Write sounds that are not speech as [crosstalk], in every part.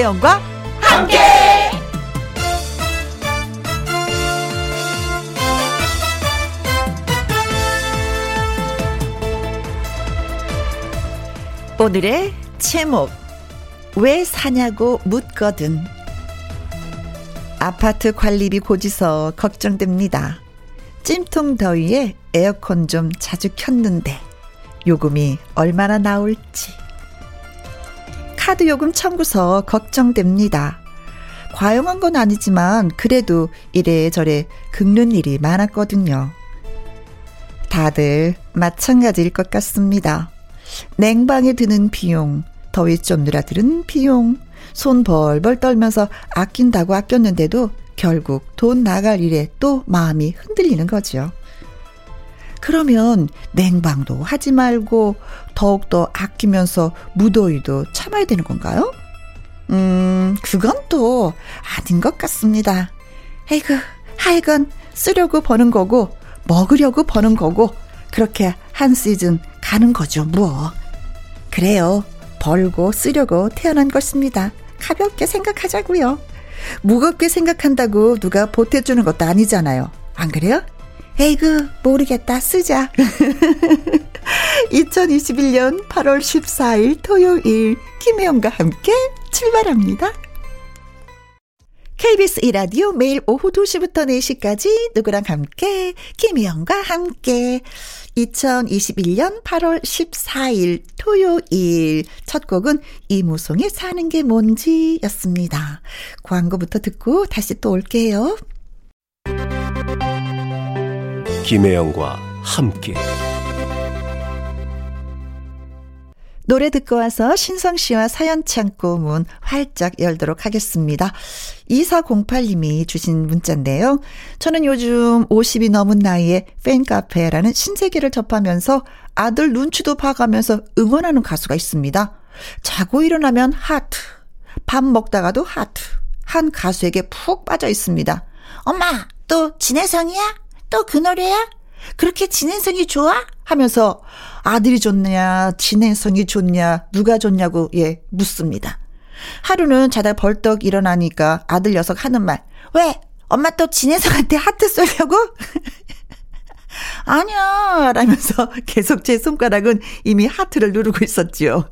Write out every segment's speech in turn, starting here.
김혜영과 함께. 오늘의 제목 왜 사냐고 묻거든 아파트 관리비 고지서 걱정됩니다. 찜통 더위에 에어컨 좀 자주 켰는데 요금이 얼마나 나올지. 카드 요금 청구서 걱정됩니다. 과용한 건 아니지만 그래도 이래저래 긁는 일이 많았거든요. 다들 마찬가지일 것 같습니다. 냉방에 드는 비용, 더위 좀 누라들은 비용, 손 벌벌 떨면서 아낀다고 아꼈는데도 결국 돈 나갈 일에 또 마음이 흔들리는 거죠. 그러면 냉방도 하지 말고 더욱더 아끼면서 무더위도 참아야 되는 건가요? 음, 그건 또 아닌 것 같습니다. 에이그, 하여간 쓰려고 버는 거고, 먹으려고 버는 거고, 그렇게 한 시즌 가는 거죠, 뭐. 그래요. 벌고 쓰려고 태어난 것입니다. 가볍게 생각하자고요. 무겁게 생각한다고 누가 보태주는 것도 아니잖아요. 안 그래요? 에이그 모르겠다 쓰자. 2021년 8월 14일 토요일 김혜영과 함께 출발합니다. KBS 이라디오 매일 오후 2시부터 4시까지 누구랑 함께 김혜영과 함께 2021년 8월 14일 토요일 첫 곡은 이무송의 사는 게 뭔지였습니다. 광고부터 듣고 다시 또 올게요. 김혜영과 함께 노래 듣고 와서 신성 씨와 사연 창고 문 활짝 열도록 하겠습니다. 2408님이 주신 문자인데요. 저는 요즘 50이 넘은 나이에 팬카페라는 신세계를 접하면서 아들 눈치도 봐가면서 응원하는 가수가 있습니다. 자고 일어나면 하트, 밥 먹다가도 하트, 한 가수에게 푹 빠져 있습니다. 엄마, 또 진혜성이야? 또 그 노래야? 그렇게 진행성이 좋아? 하면서 아들이 좋냐, 진행성이 좋냐, 누가 좋냐고, 예, 묻습니다. 하루는 자다 벌떡 일어나니까 아들 녀석 하는 말, 왜? 엄마 또 진혜성한테 하트 쏘려고? [laughs] 아니야, 라면서 [laughs] 계속 제 손가락은 이미 하트를 누르고 있었지요.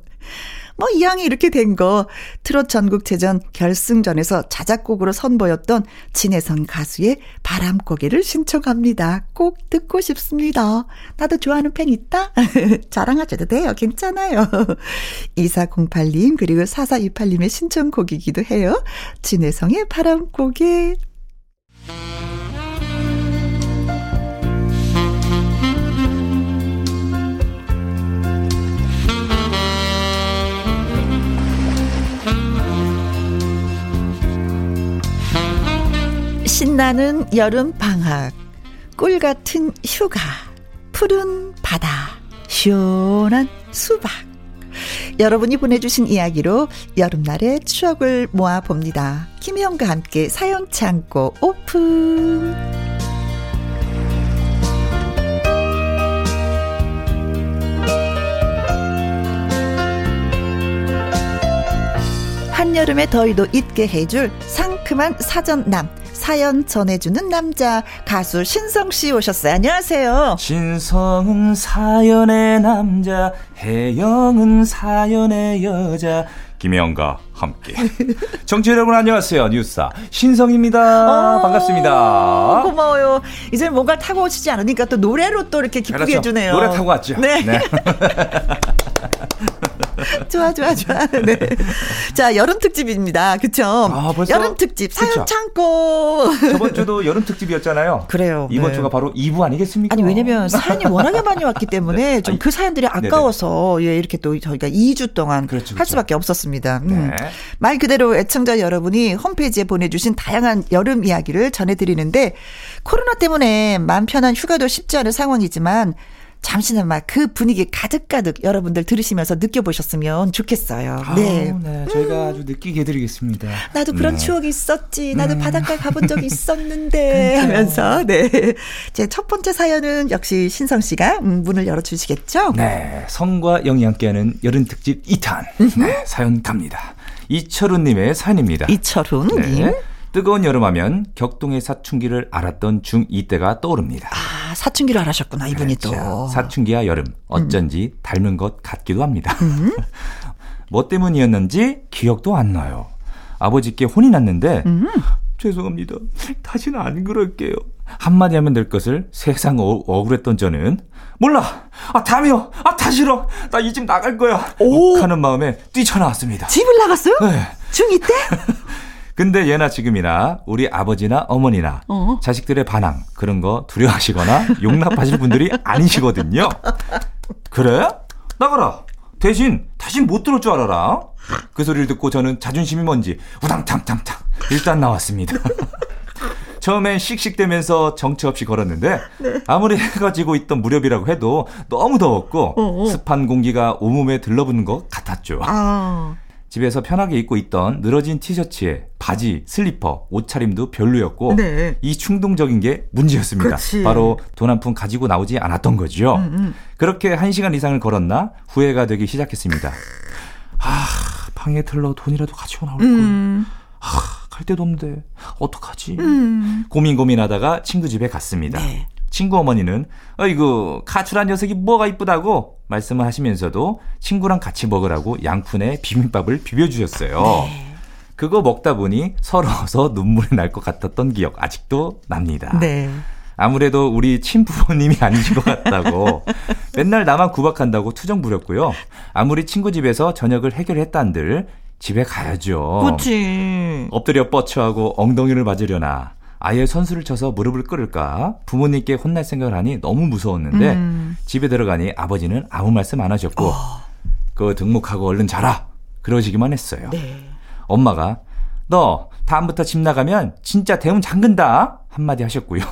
뭐 이왕이 이렇게 된 거 트롯 전국체전 결승전에서 자작곡으로 선보였던 진혜선 가수의 바람고개를 신청합니다. 꼭 듣고 싶습니다. 나도 좋아하는 팬 있다? [laughs] 자랑하셔도 돼요. 괜찮아요. [laughs] 2408님 그리고 4428님의 신청곡이기도 해요. 진혜성의 바람고개 신나는 여름 방학, 꿀 같은 휴가, 푸른 바다, 시원한 수박. 여러분이 보내주신 이야기로 여름날의 추억을 모아봅니다. 김혜영과 함께 사연 창고 오픈. 한여름의 더위도 잊게 해줄 상큼한 사전남. 사연 전해주는 남자 가수 신성 씨 오셨어요. 안녕하세요. 신성은 사연의 남자, 혜영은 사연의 여자. 김혜영과 함께. [laughs] 정치 여러분 안녕하세요. 뉴스타 신성입니다. 어, 반갑습니다. 고마워요. 이제 뭔가 타고 오시지 않으니까 또 노래로 또 이렇게 기쁘게 그렇죠. 해주네요. 노래 타고 왔죠. 네. 네. [laughs] 좋아, 좋아, 좋아. [laughs] 네. 자, 여름 특집입니다. 그쵸? 아, 벌써? 여름 특집, 사연? 창고. [laughs] 저번 주도 여름 특집이었잖아요. 그래요. 이번 네. 주가 바로 2부 아니겠습니까? 아니, 왜냐면 사연이 [laughs] 워낙에 많이 왔기 때문에 네. 좀그 사연들이 아까워서, 예, 이렇게 또 저희가 2주 동안 그렇죠, 그렇죠. 할 수밖에 없었습니다. 음. 네. 말 그대로 애청자 여러분이 홈페이지에 보내주신 다양한 여름 이야기를 전해드리는데, 코로나 때문에 마음 편한 휴가도 쉽지 않은 상황이지만, 잠시나마 그 분위기 가득가득 여러분들 들으시면서 느껴보셨으면 좋겠어요. 네. 아우, 네. 저희가 음. 아주 느끼게 해드리겠습니다. 나도 그런 네. 추억이 있었지. 나도 음. 바닷가 가본 적이 [laughs] 있었는데 하면서 네. 제 첫 번째 사연은 역시 신성 씨가 음, 문을 열어주시겠죠? 네. 성과 영이 함께하는 여름 특집 2탄 네. 사연 갑니다. 이철훈님의 사연입니다. 이철훈 님. 네. 뜨거운 여름하면 격동의 사춘기를 알았던 중2 때가 떠오릅니다. 아, 사춘기를 알아셨구나, 이분이 그렇죠. 또. 사춘기와 여름 어쩐지 닮은 것 같기도 합니다. 음. [laughs] 뭐 때문이었는지 기억도 안 나요. 아버지께 혼이 났는데 음. 죄송합니다. 다시는 안 그럴게요. 한마디 하면 될 것을 세상 어, 억울했던 저는 몰라. 아 다음이요. 아다 싫어. 나 이 집 나갈 거야. 오. 하는 마음에 뛰쳐나왔습니다. 집을 나갔어요? 네. 중2 때? [laughs] 근데 예나 지금이나 우리 아버지나 어머니나 어. 자식들의 반항 그런 거 두려워하시거나 [laughs] 용납하실 분들이 아니시거든요. 그래? 나가라. 대신 다신 못 들을 줄 알아라. 그 소리를 듣고 저는 자존심이 뭔지 우당탕탕탕 일단 나왔습니다. [laughs] 처음엔 씩씩대면서 정처 없이 걸었는데 아무리 해가 지고 있던 무렵이라고 해도 너무 더웠고 습한 공기가 온몸에 들러붙는 것 같았죠. 아. 집에서 편하게 입고 있던 늘어진 티셔츠에 바지, 슬리퍼, 옷차림도 별로였고 네. 이 충동적인 게 문제였습니다. 그치. 바로 돈 한 푼 가지고 나오지 않았던 거죠. 음, 그렇게 한 시간 이상을 걸었나 후회가 되기 시작했습니다. 아, 방에 들러 돈이라도 가지고 나올 걸. 음. 아, 갈 데도 없는데 어떡하지? 음. 고민 고민하다가 친구 집에 갔습니다. 네. 친구 어머니는 어이구 카출한 녀석이 뭐가 이쁘다고 말씀을 하시면서도 친구랑 같이 먹으라고 양푼에 비빔밥을 비벼주셨어요. 네. 그거 먹다 보니 서러워서 [laughs] 눈물이 날 것 같았던 기억 아직도 납니다. 네. 아무래도 우리 친부모님이 [laughs] 아니신 것 같다고 맨날 나만 구박한다고 투정 부렸고요. 아무리 친구 집에서 저녁을 해결했단들 집에 가야죠. 그렇지. 엎드려 뻗쳐하고 엉덩이를 맞으려나 아예 선수를 쳐서 무릎을 꿇을까 부모님께 혼날 생각을 하니 너무 무서웠는데 음. 집에 들어가니 아버지는 아무 말씀 안 하셨고 그 등록하고 얼른 자라 그러시기만 했어요. 네. 엄마가 너 다음부터 집 나가면 진짜 대문 잠근다 한마디 하셨고요.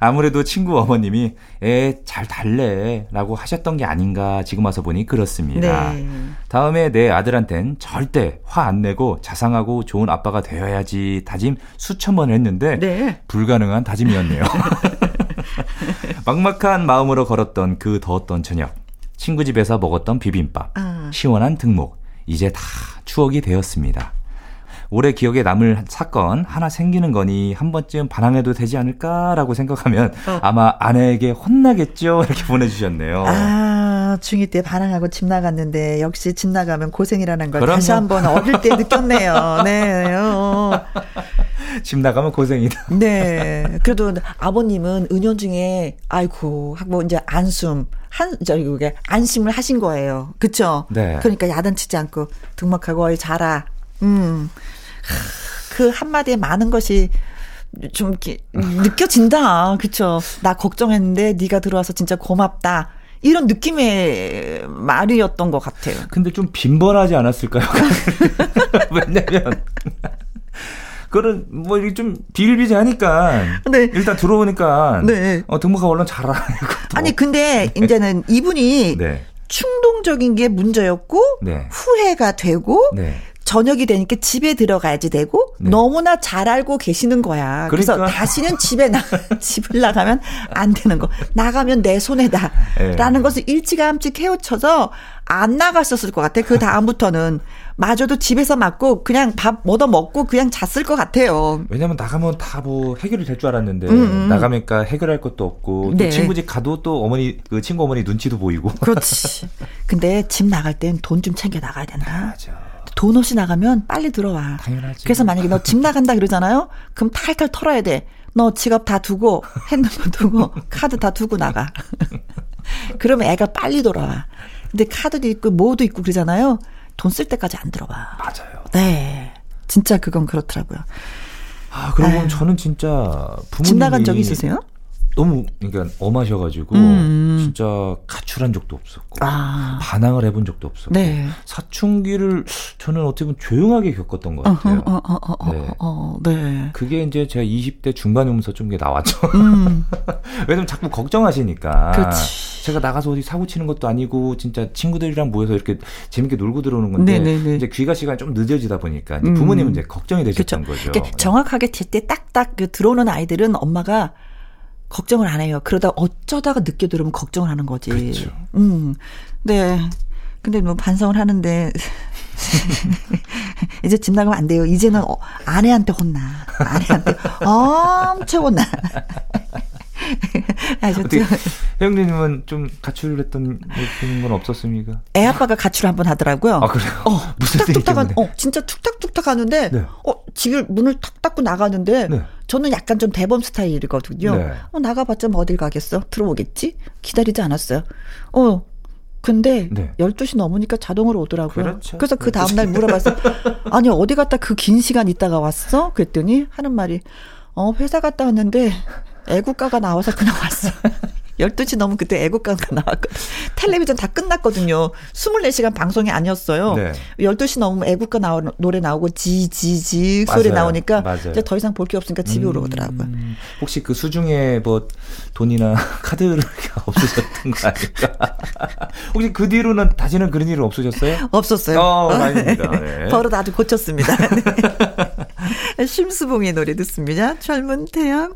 아무래도 친구 어머님이 에잘 달래 라고 하셨던 게 아닌가 지금 와서 보니 그렇습니다. 네. 다음에 내 아들한텐 절대 화 안 내고 자상하고 좋은 아빠가 되어야지 다짐 수천 번 했는데 네. 불가능한 다짐이었네요. [laughs] 막막한 마음으로 걸었던 그 더웠던 저녁. 친구 집에서 먹었던 비빔밥. 아. 시원한 등목. 이제 다 추억이 되었습니다. 올해 기억에 남을 사건 하나 생기는 거니 한 번쯤 반항해도 되지 않을까라고 생각하면 아마 아내에게 혼나겠죠? 이렇게 보내주셨네요. 아, 중2 때 반항하고 집 나갔는데, 역시 집 나가면 고생이라는 걸 그럼요. 다시 한번 어릴 때 느꼈네요. [laughs] 네. 어. 집 나가면 고생이다. 네. 그래도 아버님은 은연중에, 아이고, 하고 이제 안숨, 한, 저기, 그게 안심을 하신 거예요. 그쵸? 네. 그러니까 야단치지 않고 등목하고 어이 자라. 음. 하, 그 한마디에 많은 것이 좀 이렇게 느껴진다. 그쵸? 나 걱정했는데 네가 들어와서 진짜 고맙다. 이런 느낌의 말이었던 것 같아요. 근데 좀 빈번하지 않았을까요? [laughs] [laughs] 왜냐면 그런 뭐 이게 좀 비일비재하니까 네. 일단 들어오니까 네. 어 등록하고 얼른 자라. [laughs] 아니 근데 이제는 이분이 네. 충동적인 게 문제였고 네. 후회가 되고 네. 저녁이 되니까 집에 들어가야지 되고 네. 너무나 잘 알고 계시는 거야. 그래서 그러니까. 다시는 집에 나 [laughs] 집을 나가면 안 되는 거. 나가면 내 네. 손해다라는 것을 일찌감치 깨우쳐서 안 나갔었을 것 같아. 그 다음부터는 마저도 집에서 맞고 그냥 밥 얻어 먹고 그냥 잤을 것 같아요. 왜냐면 나가면 다 뭐 해결이 될 줄 알았는데 음, 음. 나가니까 해결할 것도 없고 또 네. 친구 집 가도 또 어머니 그 친구 어머니 눈치도 보이고. 그렇지. 근데 집 나갈 땐 돈 좀 챙겨 나가야 된다. 맞아. 돈 없이 나가면 빨리 들어와. 당연하지. 그래서 만약에 너 집 나간다 그러잖아요. 그럼 탈탈 털어야 돼. 너 지갑 다 두고 핸드폰 두고 카드 다 두고 나가. [laughs] 그러면 애가 빨리 돌아와. 근데 카드도 있고 뭐도 있고 그러잖아요. 돈 쓸 때까지 안 들어와. 맞아요. 네. 진짜 그건 그렇더라고요. 아 그러고 아유. 저는 진짜 부모님이 집 나간 적이 있으세요? 너무 그러니까 엄하셔가지고 음. 진짜 가출한 적도 없었고 아. 반항을 해본 적도 없었고 네. 사춘기를 저는 어떻게 보면 조용하게 겪었던 것 어, 같아요. 어, 어, 어, 어, 네. 어, 네. 그게 이제 제가 20대 중반에 오면서 좀게 나왔죠. 음, [laughs] 왜냐면 자꾸 걱정하시니까. 그렇지. 제가 나가서 어디 사고 치는 것도 아니고 진짜 친구들이랑 모여서 이렇게 재밌게 놀고 들어오는 건데 네네네. 이제 귀가 시간이 좀 늦어지다 보니까 이제 음. 부모님은 이제 걱정이. 되셨던 거죠. 그러니까 정확하게 제때 딱딱 그 들어오는 아이들은 엄마가 걱정을 안 해요. 그러다 어쩌다가 늦게 들어오면 걱정을 하는 거지. 그렇죠. 음. 네. 근데 뭐 반성을 하는데 [laughs] 이제 집 나가면 안 돼요. 이제는 어, 아내한테 혼나. 아내한테 엄청 혼나. 아셨죠? 혜영님은 좀 가출했던 건 없었습니까? 애 아빠가 가출 한번 하더라고요. 아 그래요? 어, 툭탁툭탁 한, 어, 진짜 툭탁툭탁 하는데, 네. 어, 집을 문을 탁 닫고 나가는데, 네. 저는 약간 좀 대범 스타일이거든요. 네. 어, 나가봤자 뭐 어딜 가겠어? 들어오겠지? 기다리지 않았어요. 어, 근데 네. 12시 넘으니까 자동으로 오더라고요. 그렇죠. 그래서 그 다음 날 물어봤어. [laughs] 아니 어디 갔다 그 긴 시간 있다가 왔어? 그랬더니 하는 말이 어 회사 갔다 왔는데 애국가가 나와서 그냥 왔어. [laughs] 12시 넘으면 그때 애국가가 나왔거든. 텔레비전 다 끝났거든요. 24시간 방송이 아니었어요. 네. 12시 넘으면 애국가 나오, 노래 나오고 지지지 소리 나오니까 맞아요. 이제 더 이상 볼 게 없으니까 집에 음, 오더라고요. 혹시 그 수중에 뭐 돈이나 [laughs] 카드가 없으셨던 거 아닐까? [laughs] 혹시 그 뒤로는 다시는 그런 일은 없으셨어요? 없었어요. 어, 다행입니다. 네. 버릇 아주 고쳤습니다. 네. 심수봉의 노래 듣습니다. 젊은 태양.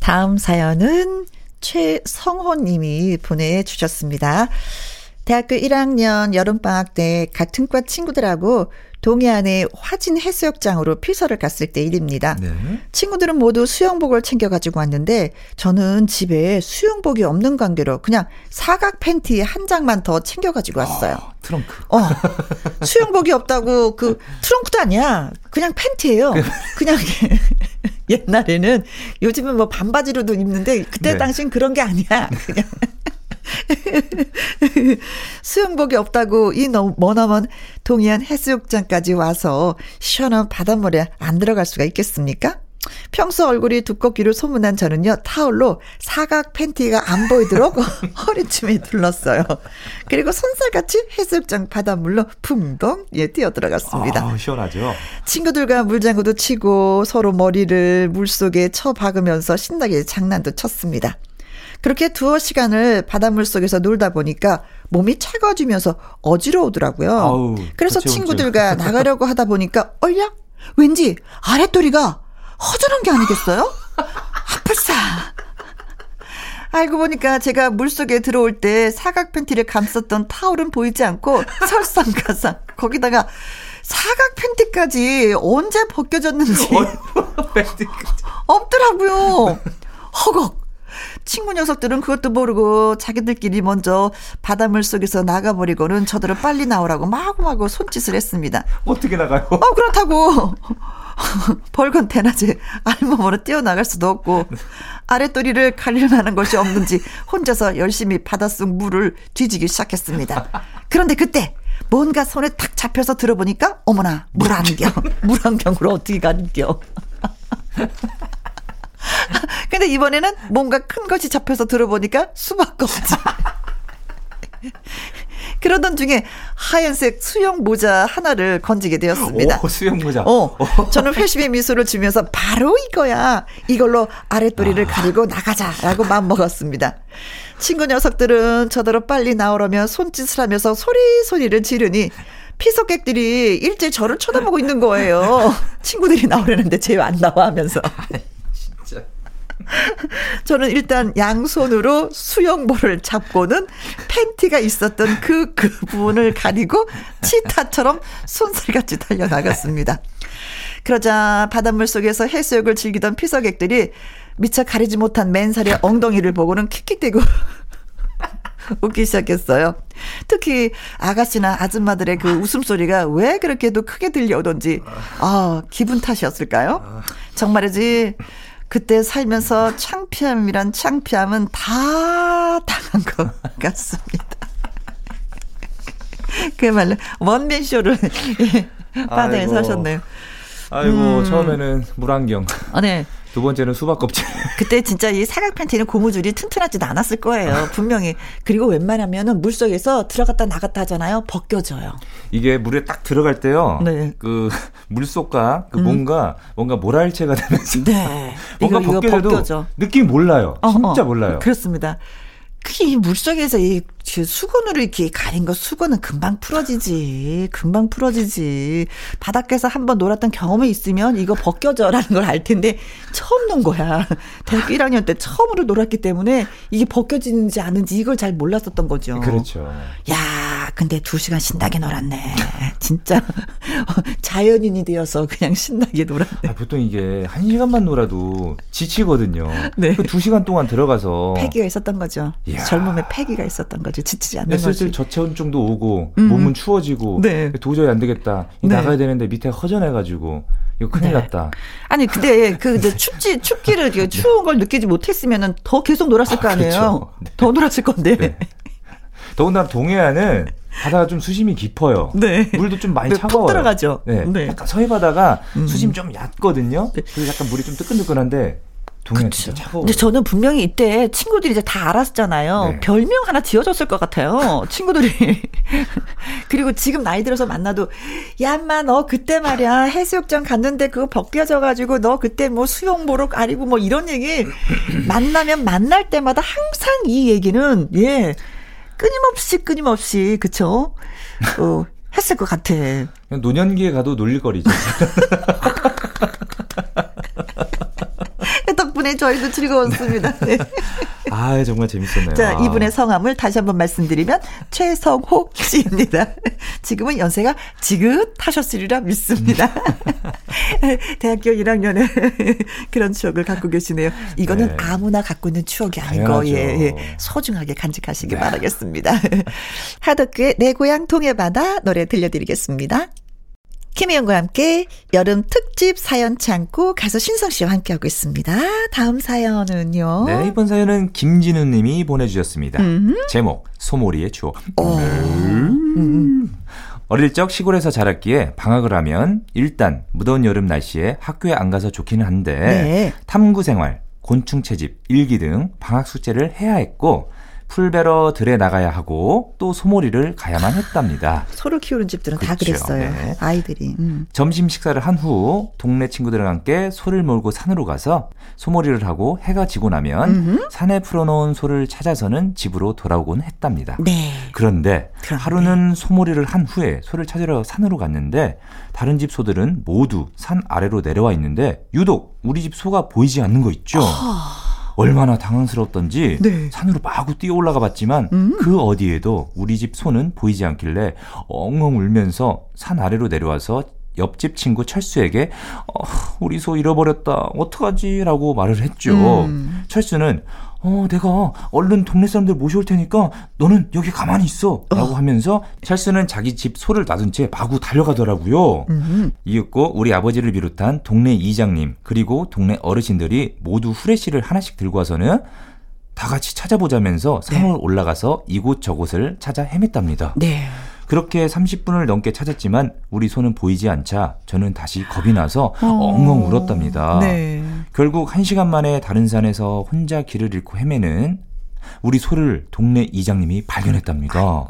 다음 사연은 최성호 님이 보내주셨습니다. 대학교 1학년 여름방학 때 같은 과 친구들하고 동해안의 화진 해수욕장으로 피서를 갔을 때 일입니다. 네. 친구들은 모두 수영복을 챙겨가지고 왔는데 저는 집에 수영복이 없는 관계로 그냥 사각 팬티 한 장만 더 챙겨가지고 왔어요. 어, 트렁크. 어. 수영복이 없다고 그 트렁크도 아니야. 그냥 팬티예요. 그냥 옛날에는 요즘은 뭐 반바지로도 입는데 그때 네. 당시엔 그런 게 아니야. 그냥 [laughs] 수영복이 없다고 이 머나먼 동해안 해수욕장까지 와서 시원한 바닷물에 안 들어갈 수가 있겠습니까? 평소 얼굴이 두껍기로 소문난 저는요, 타올로 사각 팬티가 안 보이도록 [laughs] 허리춤에 둘렀어요. 그리고 손살같이 해수욕장 바닷물로 풍덩, 예, 뛰어 들어갔습니다. 아, 시원하죠? 친구들과 물장구도 치고 서로 머리를 물속에 쳐 박으면서 신나게 장난도 쳤습니다. 그렇게 두어 시간을 바닷물 속에서 놀다 보니까 몸이 차가워지면서 어지러우더라고요. 아우, 그래서 그치, 친구들과 그치. [laughs] 나가려고 하다 보니까 얼려? 왠지 아랫도리가 허전한 게 아니겠어요? 아플싸. 알고 보니까 제가 물속에 들어올 때 사각 팬티를 감쌌던 타올은 보이지 않고 설상가상 거기다가 사각 팬티까지 언제 벗겨졌는지 [laughs] 없더라고요. 허걱. 친구 녀석들은 그것도 모르고 자기들끼리 먼저 바닷물 속에서 나가버리고는 저들을 빨리 나오라고 마구마구 손짓을 했습니다. 어떻게 나가요? 어, 그렇다고. [laughs] 벌건 대낮에 알몸으로 뛰어나갈 수도 없고 아랫도리를 가릴 만한 것이 없는지 혼자서 열심히 바닷속 물을 뒤지기 시작했습니다. 그런데 그때 뭔가 손에 탁 잡혀서 들어보니까 어머나 물안경 [laughs] 물안경으로 어떻게 가는겨 [laughs] 근데 이번에는 뭔가 큰 것이 잡혀서 들어보니까 수박 껍질. 그러던 중에 하얀색 수영 모자 하나를 건지게 되었습니다. 오, 수영 모자. 어, 저는 회심의 미소를 주면서 바로 이거야. 이걸로 아랫도리를 아. 가리고 나가자라고 마음 먹었습니다. 친구 녀석들은 저더러 빨리 나오려면 손짓을 하면서 소리 소리를 지르니 피석객들이 일제 저를 쳐다보고 있는 거예요. 친구들이 나오려는데 쟤 안 나와 하면서. [laughs] 저는 일단 양손으로 수영볼을 잡고는 팬티가 있었던 그, 그 부분을 가리고 치타처럼 손살같이 달려나갔습니다. 그러자 바닷물 속에서 해수욕을 즐기던 피서객들이 미처 가리지 못한 맨살의 엉덩이를 보고는 킥킥대고 [laughs] 웃기 시작했어요. 특히 아가씨나 아줌마들의 그 웃음소리가 왜 그렇게도 크게 들려오던지, 아, 기분 탓이었을까요? 정말이지, 그때 살면서 창피함이란 창피함은 다 당한 것 같습니다. [laughs] 그야말로 원맨 쇼를 [laughs] 바다에 사셨네요. 아이고 음. 처음에는 물안경. 아, 네. 두 번째는 수박 껍질. [laughs] 그때 진짜 이 사각 팬티는 고무줄이 튼튼하지도 않았을 거예요. 분명히. 그리고 웬만하면은 물 속에서 들어갔다 나갔다 하잖아요. 벗겨져요. 이게 물에 딱 들어갈 때요. 네. 그 물속과 그 음. 뭔가 뭔가 모랄체가 되면서 네. [laughs] 뭔가 이거, 벗겨져도 벗겨져. 느낌 몰라요. 어, 진짜 어, 몰라요. 그렇습니다. 그이 물속에서 이그 수건으로 이렇게 가린 거 수건은 금방 풀어지지. 금방 풀어지지. 바닥에서 한번 놀았던 경험이 있으면 이거 벗겨져라는 걸 알 텐데 처음 논 거야. 대학교 1학년 때 처음으로 놀았기 때문에 이게 벗겨지는지 아는지 이걸 잘 몰랐었던 거죠. 그렇죠. 야, 근데 두 시간 신나게 놀았네. 진짜 자연인이 되어서 그냥 신나게 놀았네. 아, 보통 이게 한 시간만 놀아도 지치거든요. 네. 그두 시간 동안 들어가서 패기가 있었던 거죠. 이야. 젊음에 패기가 있었던 거죠. 지치지 않는 네, 슬슬 거지. 저체온증도 오고 음. 몸은 추워지고 네. 도저히 안 되겠다. 이 네. 나가야 되는데 밑에 허전해가지고 이거 큰일 네. 났다. 아니 근데 그 이제 춥지 춥기를 이렇게 [laughs] 추운 걸 느끼지 못했으면은 더 계속 놀았을 아, 거 아니에요. 그렇죠. 네. [laughs] 더 놀았을 건데. 네. 더군다나 동해안은 바다가 좀 수심이 깊어요. 네. 물도 좀 많이 네, 푹 차가워요. 들어가죠. 네. 네. 약간 서해 바다가 음. 수심 좀 얕거든요. 네. 그래서 약간 물이 좀 뜨끈뜨끈한데 그렇죠. 진짜. 근데 저는 분명히 이때 친구들이 이제 다 알았잖아요. 네. 별명 하나 지어줬을 것 같아요. 친구들이. [laughs] 그리고 지금 나이 들어서 만나도, 야, 인마, 너 그때 말이야. 해수욕장 갔는데 그거 벗겨져가지고 너 그때 뭐 수영 보러 가리고 뭐 이런 얘기 만나면 만날 때마다 항상 이 얘기는, 예, 끊임없이 끊임없이, 그쵸? 어, 했을 것 같아. 노년기에 가도 놀릴거리죠. [laughs] 덕분에 저희도 즐거웠습니다. [laughs] 네. 아 정말 재밌었네요. 자, 아. 이분의 성함을 다시 한번 말씀드리면 최성호 씨입니다. [laughs] 지금은 연세가 지긋하셨으리라 믿습니다. [laughs] 대학교 1학년에 그런 추억을 갖고 계시네요. 이거는 네. 아무나 갖고 있는 추억이 아닌. 거, 예, 예. 소중하게 간직하시기 네. 바라겠습니다. 하덕크의 내 고향 동해바다 노래 들려드리겠습니다. 김혜영과 함께 여름 특집 사연 창고 가수 신성 씨와 함께하고 있습니다. 다음 사연은요. 네, 이번 사연은 김진우 님이 보내주셨습니다. 음. 제목, 소몰이의 추억. 어. 음. 어릴 적 시골에서 자랐기에 방학을 하면 일단 무더운 여름 날씨에 학교에 안 가서 좋기는 한데 네. 탐구 생활, 곤충 채집, 일기 등 방학 숙제를 해야 했고 풀베러 들에 나가야 하고 또 소몰이를 가야만 했답니다. [laughs] 소를 키우는 집들은 다 그렇죠. 그랬어요. 네. 아이들이. 음. 점심 식사를 한 후 동네 친구들과 함께 소를 몰고 산으로 가서 소몰이를 하고 해가 지고 나면 음흠. 산에 풀어놓은 소를 찾아서는 집으로 돌아오곤 했답니다. 네. 그런데 그런데. 하루는 소몰이를 한 후에 소를 찾으러 산으로 갔는데 다른 집 소들은 모두 산 아래로 내려와 있는데 유독 우리 집 소가 보이지 않는 거 있죠. 얼마나 당황스럽던지 네. 산으로 마구 뛰어 올라가 봤지만 음. 그 어디에도 우리 집 소는 보이지 않길래 엉엉 울면서 산 아래로 내려와서 옆집 친구 철수에게 어, 우리 소 잃어버렸다 어떡하지라고 말을 했죠. 음. 철수는 어 내가 얼른 동네 사람들 모셔올 테니까 너는 여기 가만히 있어 라고 하면서 철수는 자기 집 소를 놔둔 채 마구 달려가더라고요. 음. 이윽고 우리 아버지를 비롯한 동네 이장님 그리고 동네 어르신들이 모두 후레쉬를 하나씩 들고 와서는 다 같이 찾아보자면서 산을 올라가서 이곳 저곳을 찾아 헤맸답니다. 네. 그렇게 30분을 넘게 찾았지만 우리 소는 보이지 않자 저는 다시 겁이 나서 어. 엉엉 울었답니다. 네. 결국 한 시간 만에 다른 산에서 혼자 길을 잃고 헤매는 우리 소를 동네 이장님이 발견했답니다.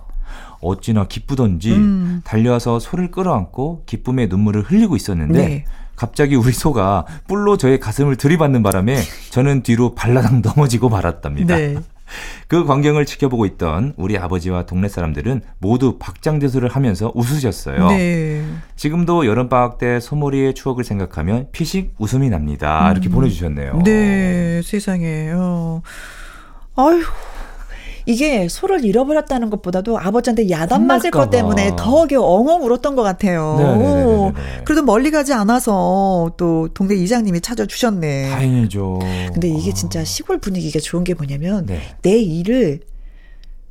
어찌나 기쁘던지 음. 달려와서 소를 끌어안고 기쁨의 눈물을 흘리고 있었는데 네. 갑자기 우리 소가 뿔로 저의 가슴을 들이받는 바람에 저는 뒤로 발라당 넘어지고 말았답니다. 네. 그 광경을 지켜보고 있던 우리 아버지와 동네 사람들은 모두 박장대소를 하면서 웃으셨어요. 네. 지금도 여름방학 때 소몰이의 추억을 생각하면 피식 웃음이 납니다. 이렇게 보내주셨네요. 네. 세상에. 어. 아휴. 이게 소를 잃어버렸다는 것보다도 아버지한테 야단 맞을 것 때문에 봐. 더 이게 엉엉 울었던 것 같아요. 네네네네네. 그래도 멀리 가지 않아서 또 동네 이장님이 찾아주셨네. 다행이죠. 근데 이게 아. 진짜 시골 분위기가 좋은 게 뭐냐면 네. 내 일을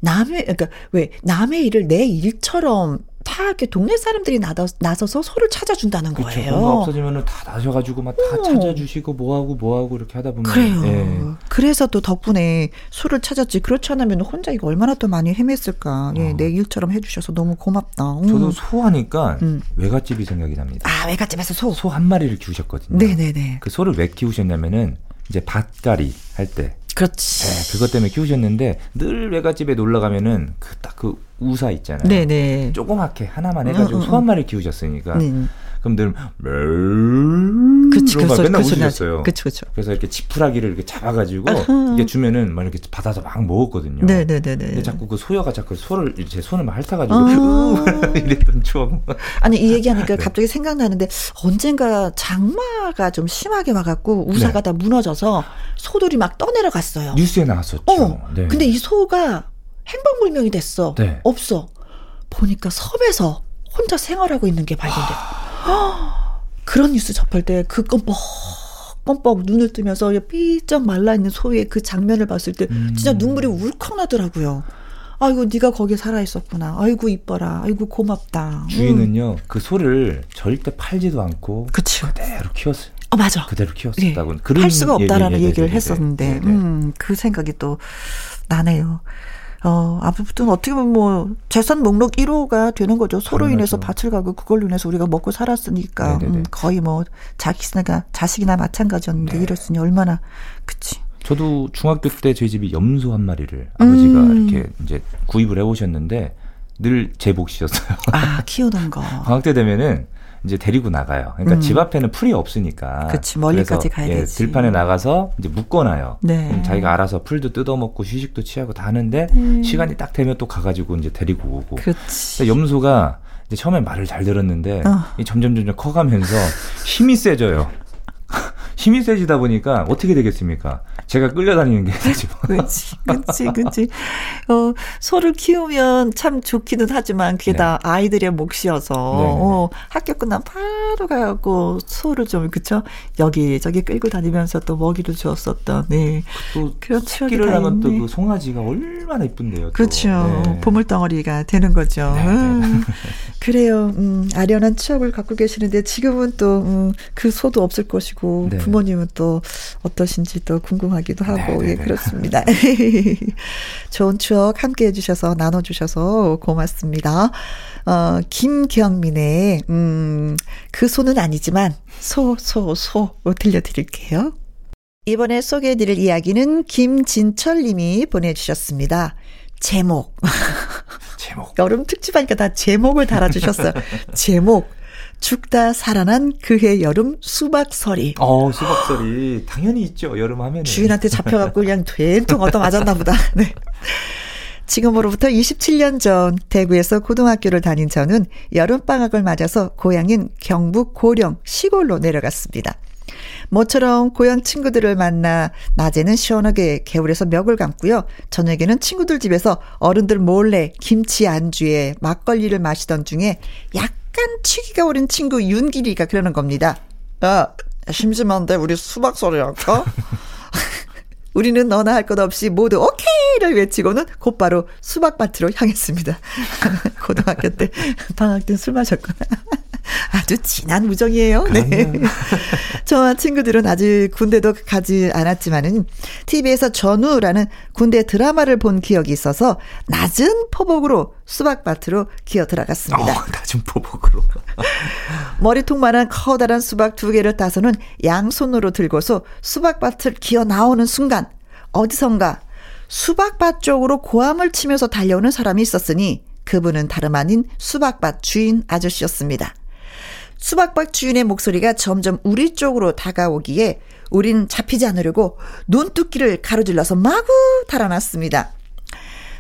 남의 그러니까 왜 남의 일을 내 일처럼 다 이렇게 동네 사람들이 나서, 나서서 소를 찾아준다는 그렇죠. 거예요. 뭔가 없어지면은 다 나셔가지고 막다 어. 찾아주시고 뭐하고 뭐하고 이렇게 하다 보면 그래요. 예. 그래서 또 덕분에 소를 찾았지. 그렇지 않으면 혼자 이거 얼마나 또 많이 헤맸을까. 예, 어. 내 일처럼 해주셔서 너무 고맙다. 음. 저도 소하니까 음. 외갓집이 생각이 납니다. 아 외갓집에서 소. 소 한 마리를 키우셨거든요. 네네네. 그 소를 왜 키우셨냐면은 이제 밭갈이 할 때 그렇지. 네, 그것 때문에 키우셨는데 늘 외갓집에 놀러 가면은 그 딱그 우사 있잖아요. 네네. 조그맣게 하나만 해가지고 음, 음, 소한 마리 키우셨으니까 네. 그럼 늘 멜- 그치, 그 맨날 소리 나지. 웃으셨어요. 그치, 그치. 그래서 이렇게 지푸라기를 이렇게 잡아가지고 이게 주면은 막 이렇게 받아서 막 먹었거든요. 네네네네. 근데 자꾸 그 소녀가 자꾸 소를 제 손을 막 핥아가지고 아. [laughs] 이랬던 추억. 아니 이 얘기하니까 네. 갑자기 생각나는데 언젠가 장마가 좀 심하게 와갖고 우사가 다 무너져서 소들이 막 떠내려갔어요. 뉴스에 나왔었죠. 어. 네. 근데 이 소가 행방불명이 됐어. 네. 없어. 보니까 섬에서 혼자 생활하고 있는 게 발견 돼. [gasps] 그런 뉴스 접할 때 그 껌뻑 껌뻑 눈을 뜨면서 삐쩍 말라 있는 소의 그 장면을 봤을 때 음. 진짜 눈물이 울컥 나더라고요. 아이고 네가 거기 살아 있었구나. 아이고 이뻐라. 아이고 고맙다. 음. 주인은요 그 소를 절대 팔지도 않고 그치. 그대로 키웠어요. 어 맞아. 그대로 키웠었다고. 예, 할 수가 없다라는 얘기를 했었는데, 네, 네. 음, 그 생각이 또 나네요. 어, 아무튼 어떻게 보면 뭐, 재산 목록 1호가 되는 거죠. 소로 당연하죠. 인해서 밭을 가고 그걸로 인해서 우리가 먹고 살았으니까. 네, 네, 네. 음, 거의 뭐, 자기나, 자식이나 마찬가지였는데 네. 이랬으니 얼마나, 그치. 저도 중학교 때 저희 집이 염소 한 마리를 아버지가 음. 이렇게 이제 구입을 해오셨는데 늘 제 몫이었어요. 아, 키우는 거. [laughs] 방학 때 되면은 이제 데리고 나가요. 그러니까 음. 집 앞에는 풀이 없으니까. 그치, 멀리까지 가야 예, 되지. 들판에 나가서 이제 묶어놔요. 네. 자기가 알아서 풀도 뜯어먹고 휴식도 취하고 다 하는데 음. 시간이 딱 되면 또 가가지고 이제 데리고 오고. 그치. 염소가 이제 처음에 말을 잘 들었는데 어. 이 점점 점점 커가면서 힘이 세져요. 힘이 세지다 보니까 어떻게 되겠습니까? 제가 끌려다니는 게 되지. [laughs] 그치, 그치, 그치. 어, 소를 키우면 참 좋기는 하지만 그게 네. 다 아이들의 몫이어서, 네. 어, 학교 끝나면 바로 가고 소를 좀, 그쵸? 여기 저기 끌고 다니면서 또 먹이를 주었었던, 네. 또 그런 추억이 다 하면 또. 그 송아지가 얼마나 이쁜데요. 또. 그렇죠. 네. 보물덩어리가 되는 거죠. 네, 네. [laughs] 음, 그래요. 음, 아련한 추억을 갖고 계시는데 지금은 또, 음, 그 소도 없을 것이고, 네. 부모님은 또 어떠신지 또 궁금하기도 하고, 네, 네, 예, 네. 그렇습니다. [laughs] 좋은 추억 함께 해주셔서, 나눠주셔서 고맙습니다. 어, 김경민의, 음, 그 소는 아니지만, 소, 소, 소, 들려드릴게요. 이번에 소개해드릴 이야기는 김진철 님이 보내주셨습니다. 제목. 제목. 여름 특집하니까 다 제목을 달아주셨어요. [laughs] 제목. 죽다 살아난 그해 여름 수박서리. 어 수박소리 당연히 있죠. 여름 하면은. 주인한테 잡혀갖고 그냥 된통 얻어 맞았나 보다. [laughs] 네. 지금으로부터 27년 전 대구에서 고등학교를 다닌 저는 여름방학을 맞아서 고향인 경북 고령 시골로 내려갔습니다. 모처럼 고향 친구들을 만나 낮에는 시원하게 개울에서 멱을 감고요. 저녁에는 친구들 집에서 어른들 몰래 김치 안주에 막걸리를 마시던 중에 약간 취기가 오른 친구 윤길이가 그러는 겁니다. 야, 심심한데 우리 수박 소리 할까? [laughs] 우리는 너나 할 것 없이 모두 오케이를 외치고는 곧바로 수박밭으로 향했습니다. [laughs] 고등학교 때 방학 때 술 마셨구나. [laughs] 아주 진한 우정이에요. 네. [laughs] 저와 친구들은 아직 군대도 가지 않았지만은 TV에서 전우라는 군대 드라마를 본 기억이 있어서 낮은 포복으로 수박밭으로 기어 들어갔습니다. 어, 낮은 포복으로. 머리통만한 커다란 수박 두 개를 따서는 양손으로 들고서 수박밭을 기어 나오는 순간 어디선가 수박밭 쪽으로 고함을 치면서 달려오는 사람이 있었으니 그분은 다름 아닌 수박밭 주인 아저씨였습니다. 수박밭 주인의 목소리가 점점 우리 쪽으로 다가오기에 우린 잡히지 않으려고 눈두끼를 가로질러서 마구 달아났습니다.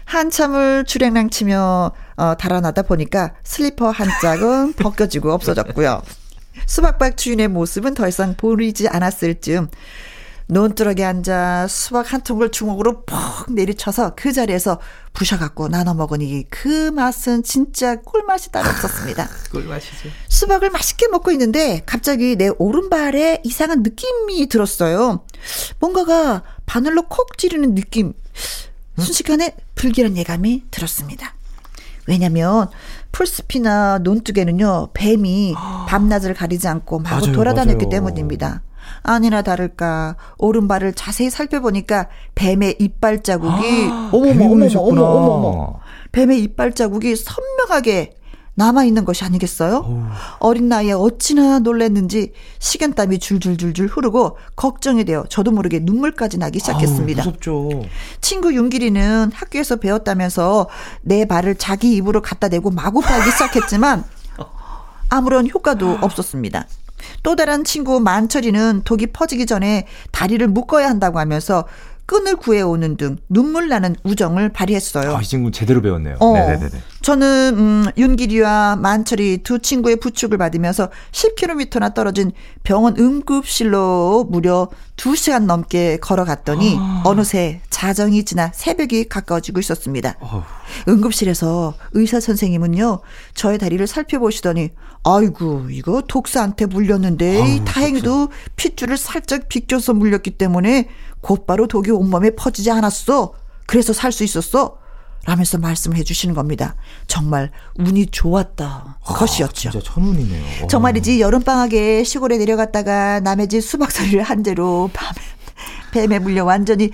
한참을 주랭랑 치며 어, 달아나다 보니까 슬리퍼 한 짝은 [laughs] 벗겨지고 없어졌고요. 수박밭 주인의 모습은 더 이상 보이지 않았을 즈음 논두렁에 앉아 수박 한 통을 주먹으로 퍽 내리쳐서 그 자리에서 부셔갖고 나눠 먹으니 그 맛은 진짜 꿀맛이 따로 없었습니다. 꿀맛이죠. 수박을 맛있게 먹고 있는데 갑자기 내 오른발에 이상한 느낌이 들었어요. 뭔가가 바늘로 콕 찌르는 느낌. 순식간에 불길한 예감이 들었습니다. 왜냐면 풀숲이나 논둑에는요 뱀이 밤낮을 가리지 않고 마구 맞아요, 돌아다녔기 맞아요. 때문입니다. 아니나 다를까 오른발을 자세히 살펴보니까 뱀의 이빨 자국이 어머머 뱀이 어머머 보내셨구나. 어머 어머머 뱀의 이빨 자국이 선명하게 남아 있는 것이 아니겠어요? 어우. 어린 나이에 어찌나 놀랐는지 식은땀이 줄줄줄줄 흐르고 걱정이 되어 저도 모르게 눈물까지 나기 시작했습니다. 아우, 무섭죠. 친구 윤길이는 학교에서 배웠다면서 내 발을 자기 입으로 갖다 대고 마구 빨기 시작했지만 아무런 효과도 없었습니다. 또 다른 친구 만철이는 독이 퍼지기 전에 다리를 묶어야 한다고 하면서 끈을 구해오는 등 눈물 나는 우정을 발휘했어요. 아, 이 친구 제대로 배웠네요. 어, 네네네. 저는 음, 윤기리와 만철이 두 친구의 부축을 받으면서 10km나 떨어진 병원 응급실로 무려 2시간 넘게 걸어갔더니 아. 어느새 자정이 지나 새벽이 가까워지고 있었습니다. 어휴. 응급실에서 의사 선생님은요 저의 다리를 살펴보시더니 아이고 이거 독사한테 물렸는데 아유, 다행히도 핏줄을 살짝 비껴서 물렸기 때문에 곧바로 독이 온몸에 퍼지지 않았어 그래서 살 수 있었어 라면서 말씀을 해주시는 겁니다 정말 운이 좋았다 것이었죠 아, 진짜 천운이네요. 어. 정말이지 여름방학에 시골에 내려갔다가 남의 집 수박소리를 한 대로 밤에 [laughs] 뱀에 물려 완전히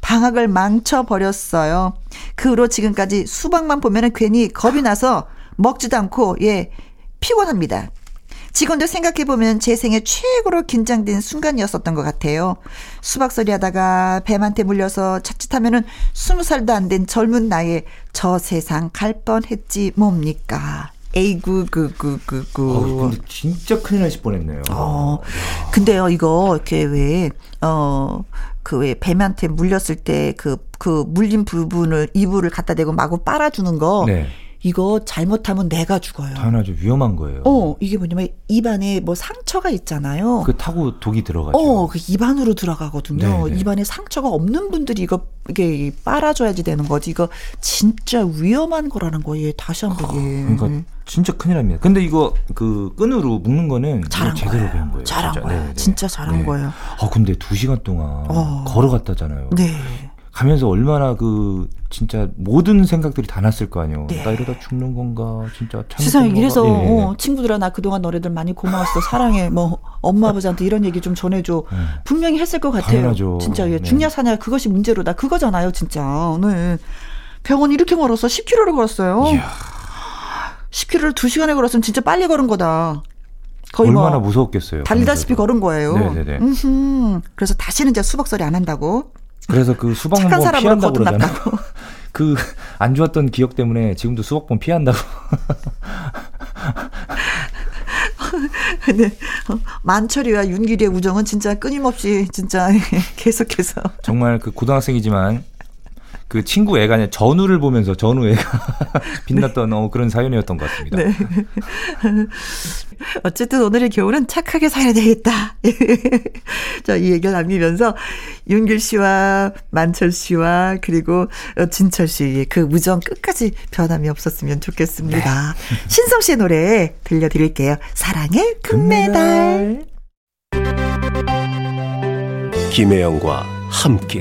방학을 망쳐버렸어요. 그 후로 지금까지 수박만 보면 은 괜히 겁이 나서 먹지도 않고, 예, 피곤합니다. 지금도 생각해보면 제 생애 최고로 긴장된 순간이었었던 것 같아요. 수박소리 하다가 뱀한테 물려서 자칫하면은 스무 살도 안 된 젊은 나이에 저 세상 갈 뻔했지 뭡니까. 에이구, 그, 그, 그, 그. 어휴, 근데 진짜 큰일 나실 뻔했네요. 어, 근데요, 이거, 이렇게 왜, 어, 그 왜 뱀한테 물렸을 때 그, 그 물린 부분을 이불을 갖다 대고 마구 빨아주는 거. 네. 이거 잘못하면 내가 죽어요. 당연하죠. 위험한 거예요. 어, 이게 뭐냐면 입안에 뭐 상처가 있잖아요. 그 타고 독이 들어가죠. 어, 그 입안으로 들어가거든요. 네, 네. 입안에 상처가 없는 분들이 이거 이게 빨아줘야지 되는 거지. 이거 진짜 위험한 거라는 거예요. 다시 한번 예. 그러니까 진짜 큰일 납니다. 근데 이거 그 끈으로 묶는 거는 잘한 제대로 거예요. 배운 거예요. 잘한 진짜. 거예요. 네네네. 진짜 잘한 거예요. 아 근데 두 시간 동안 어. 걸어갔다잖아요. 네. 가면서 얼마나 그 진짜 모든 생각들이 다 났을 거 아니에요. 네. 나 이러다 죽는 건가 진짜 참 세상에 이래서 예, 예. 어, 친구들아 나 그동안 너네들 많이 고마웠어 사랑해 뭐 엄마 아버지한테 이런 얘기 좀 전해줘 네. 분명히 했을 것 같아요 당연하죠. 진짜 예, 네. 죽냐 사냐 그것이 문제로다 그거잖아요 진짜 네. 병원 이렇게 멀어서 10km를 걸었어요 이야, 10km를 2 시간에 걸었으면 진짜 빨리 걸은 거다 거의 얼마나 뭐 무서웠겠어요. 달리다시피. 걸은 거예요 네네네. 음흠. 그래서 다시는 이제 수박소리 안 한다고 그래서 그 수박 착한 먹으면 사람으로. 거듭났다고 [laughs] 그 [laughs] 안 좋았던 기억 때문에 지금도 수박봄 피한다고. 근데 [laughs] 어, 만철이와 윤기리의 우정은 진짜 끊임없이 진짜 [laughs] 계속해서 정말 그 고등학생이지만 그 친구 애가 아니라 전우를 보면서 전우 애가 [laughs] 빛났던 어, 그런 사연이었던 것 같습니다. 네. [laughs] 어쨌든 오늘의 교훈은 착하게 살아야 되겠다. [laughs] 자, 이 얘기를 남기면서 윤길 씨와 만철 씨와 그리고 어, 진철 씨의 그 우정 끝까지 변함이 없었으면 좋겠습니다. 신성 씨의 노래 들려드릴게요. 사랑의 금메달. 김혜영과 함께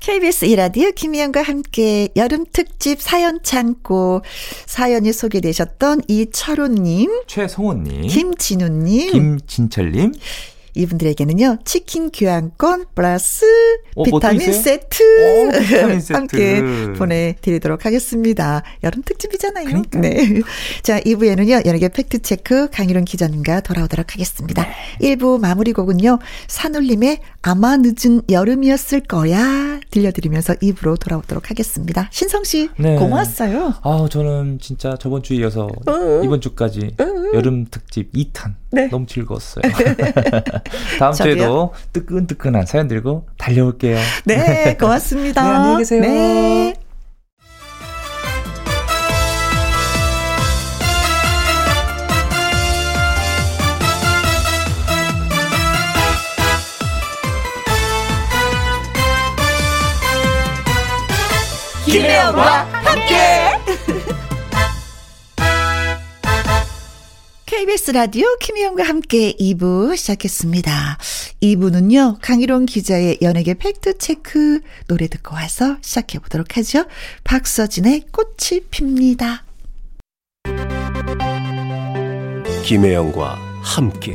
KBS 이라디오 김희영과 함께 여름 특집 사연 창고 사연이 소개되셨던 이철호님, 최성원님, 김진우님, 김진철님, 이분들에게는요 치킨 교환권 플러스 어, 뭐또 비타민? 세트 오, 비타민 [laughs] 세트. 함께 보내드리도록 하겠습니다. 여름 특집이잖아요. 네. [laughs] 자 2부에는요 연예계 팩트 체크 강희룡 기자님과 돌아오도록 하겠습니다. 네. 1부 마무리 곡은요 산울림의 아마 늦은 여름이었을 거야 들려드리면서 2부로 돌아오도록 하겠습니다. 신성 씨 네. 고마웠어요. 아, 저는 진짜 저번 주에 이어서 어. 이번 주까지 여름 특집 2탄 네. 너무 즐거웠어요. [laughs] 다음 저도요. 주에도 뜨끈뜨끈한 사연 들고 달려올게요. 네 [laughs] 고맙습니다. 네, 안녕히 계세요. 네. 김혜영과 함께. KBS 라디오 김희영과 함께 2부 시작했습니다. 2부는요, 강희롱 기자의 연예계 팩트체크 노래 듣고 와서 시작해보도록 하죠. 박서진의 꽃이 핍니다. 김혜영과 함께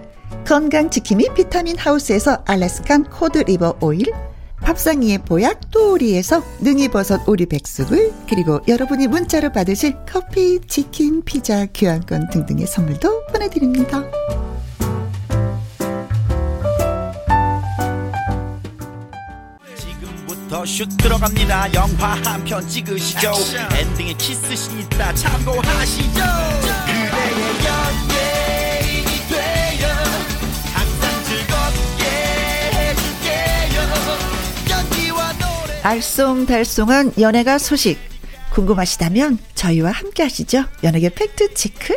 건강지킴이 비타민 하우스에서 Alaskan cod liver oil 밥상위의 보약 또오리에서 능이버섯 오리 백숙을 그리고 여러분이 문자로 받으실 커피, 치킨, 피자, 교환권 등등의 선물도 보내드립니다. 지금부터 슛 들어갑니다. 영화 한 편 찍으시죠. 엔딩에 키스신 있다 참고하시죠. 알쏭달쏭한 연예가 소식 궁금하시다면 저희와 함께 하시죠. 연예계 팩트 체크.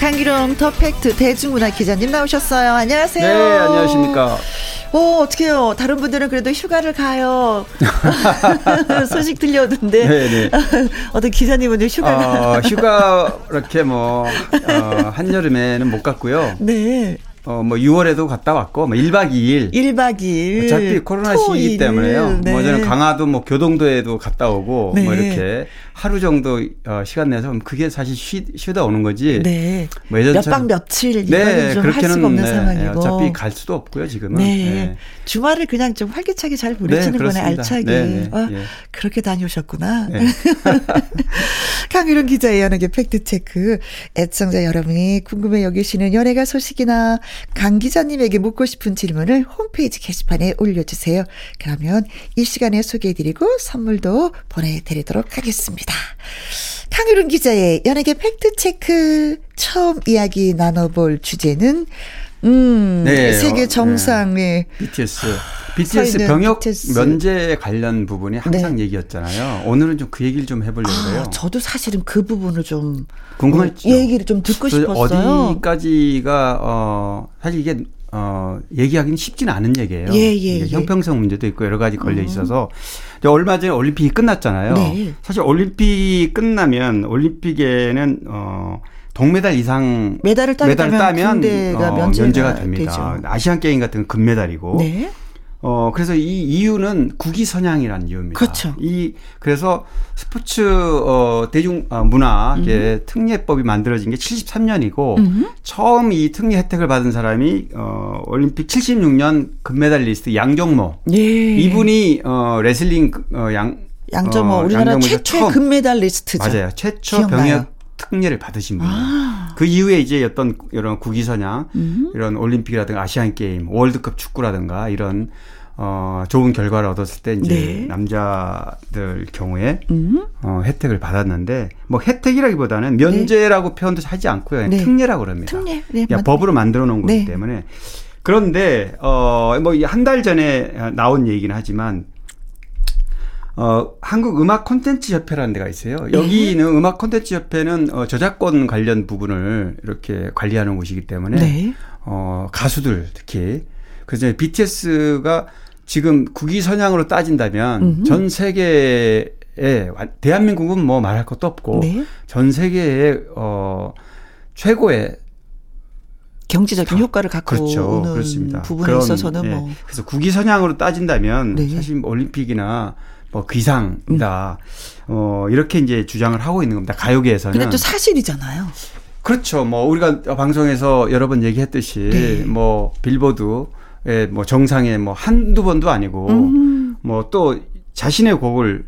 강기룡 더 팩트 대중문화 기자님 나오셨어요. 안녕하세요. 네, 안녕하십니까. 오, 어떡해요. 다른 분들은 그래도 휴가를 가요. [laughs] [laughs] 소식 들려오던데. 네, 네. [laughs] 어떤 기자님은 휴가를. 어, 휴가 이렇게 뭐 어, 한여름에는 못 갔고요. 네. 어, 뭐 6월에도 갔다 왔고 뭐 1박 2일. 1박 2일. 어차피 코로나 시기이기 때문에요. 네. 뭐 저는 강화도 뭐 교동도에도 갔다 오고 네. 뭐 이렇게 하루 정도 어, 시간 내서 그게 사실 쉬, 쉬다 오는 거지. 네. 뭐 예전처럼- 몇박 며칠 네, 이거는 좀할 그렇게는 수가 없는 네, 상황이고. 어차피 갈 수도 없고요, 지금은. 네. 주말을 그냥 좀 활기차게 잘 보내시는 거네, 그렇습니다. 알차게. 네, 네, 아, 예. 그렇게 다녀오셨구나. 네. [laughs] 강유론 기자의 연예계 팩트 체크. 애청자 여러분이 궁금해 여기시는 연예가 소식이나 강 기자님에게 묻고 싶은 질문을 홈페이지 게시판에 올려주세요. 그러면 이 시간에 소개해드리고 선물도 보내드리도록 하겠습니다. 강유론 기자의 연예계 팩트체크 처음 이야기 나눠볼 주제는 음, 네, 세계 어, 정상의 BTS. 서 BTS 병역 BTS. 면제 관련 부분이 항상 네. 얘기였잖아요. 오늘은 좀 그 얘기를 좀 해보려고 해요. 아, 저도 사실은 그 부분을 좀 궁금했죠. 얘기를 좀 듣고 싶었어요. 어디까지가 어 사실 이게 어 얘기하기는 쉽지는 않은 얘기예요. 예, 예, 예. 형평성 문제도 있고 여러 가지 걸려 있어서 근데 얼마 전에 올림픽이 끝났잖아요. 네. 사실 올림픽이 끝나면 올림픽에는 어 동메달 이상 메달을 따게 메달을 따면 어, 면제가 면제가 됩니다. 되죠. 아시안 게임 같은 건 금메달이고 네. 어, 그래서 이 이유는 국위 선양이라는 이유입니다. 그렇죠. 이, 그래서 스포츠, 어, 대중, 어, 문화의 특례법이 만들어진 게 73년이고, 음. 처음 이 특례 혜택을 받은 사람이, 어, 올림픽 76년 금메달리스트 양정모. 예. 이분이, 어, 레슬링, 어, 양, 양정모 어, 우리나라 처음- 금메달리스트죠. 맞아요. 최초 기억나요. 병역 특례를 받으신 분이에요. 아. 그 이후에 이제 어떤 이런 국위선양, 음. 이런 올림픽이라든가 아시안 게임, 월드컵 축구라든가 이런 어 좋은 결과를 얻었을 때 이제 네. 남자들 경우에 음. 어 혜택을 받았는데 뭐 혜택이라기보다는 면제라고 표현도 하지 않고요. 그냥 네. 특례라고 그럽니다. 특례. 네, 그냥 맞- 법으로 만들어 놓은 거기 네. 때문에 그런데 어뭐 한 달 전에 나온 얘기는 하지만 어 한국 음악 콘텐츠 협회라는 데가 있어요. 네. 여기는 음악 콘텐츠 협회는 어 저작권 관련 부분을 이렇게 관리하는 곳이기 때문에 네. 어 가수들 특히 그래서 BTS가 지금 국위 선양으로 따진다면 음흠. 전 세계에 완- 대한민국은 뭐 말할 것도 없고 네. 전 세계에 어 최고의 경제적인 효과를 갖고 그렇죠. 오는 그렇습니다. 부분에 그런, 있어서는 예. 뭐 그래서 국위 선양으로 따진다면 네. 사실 뭐 올림픽이나 뭐 귀상이다. 어 이렇게 이제 주장을 하고 있는 겁니다. 가요계에서는. 근데 또 사실이잖아요. 그렇죠. 뭐 우리가 방송에서 여러 번 얘기했듯이 네. 뭐 빌보드 에 뭐 정상에 뭐 한두 번도 아니고 음. 뭐또 자신의 곡을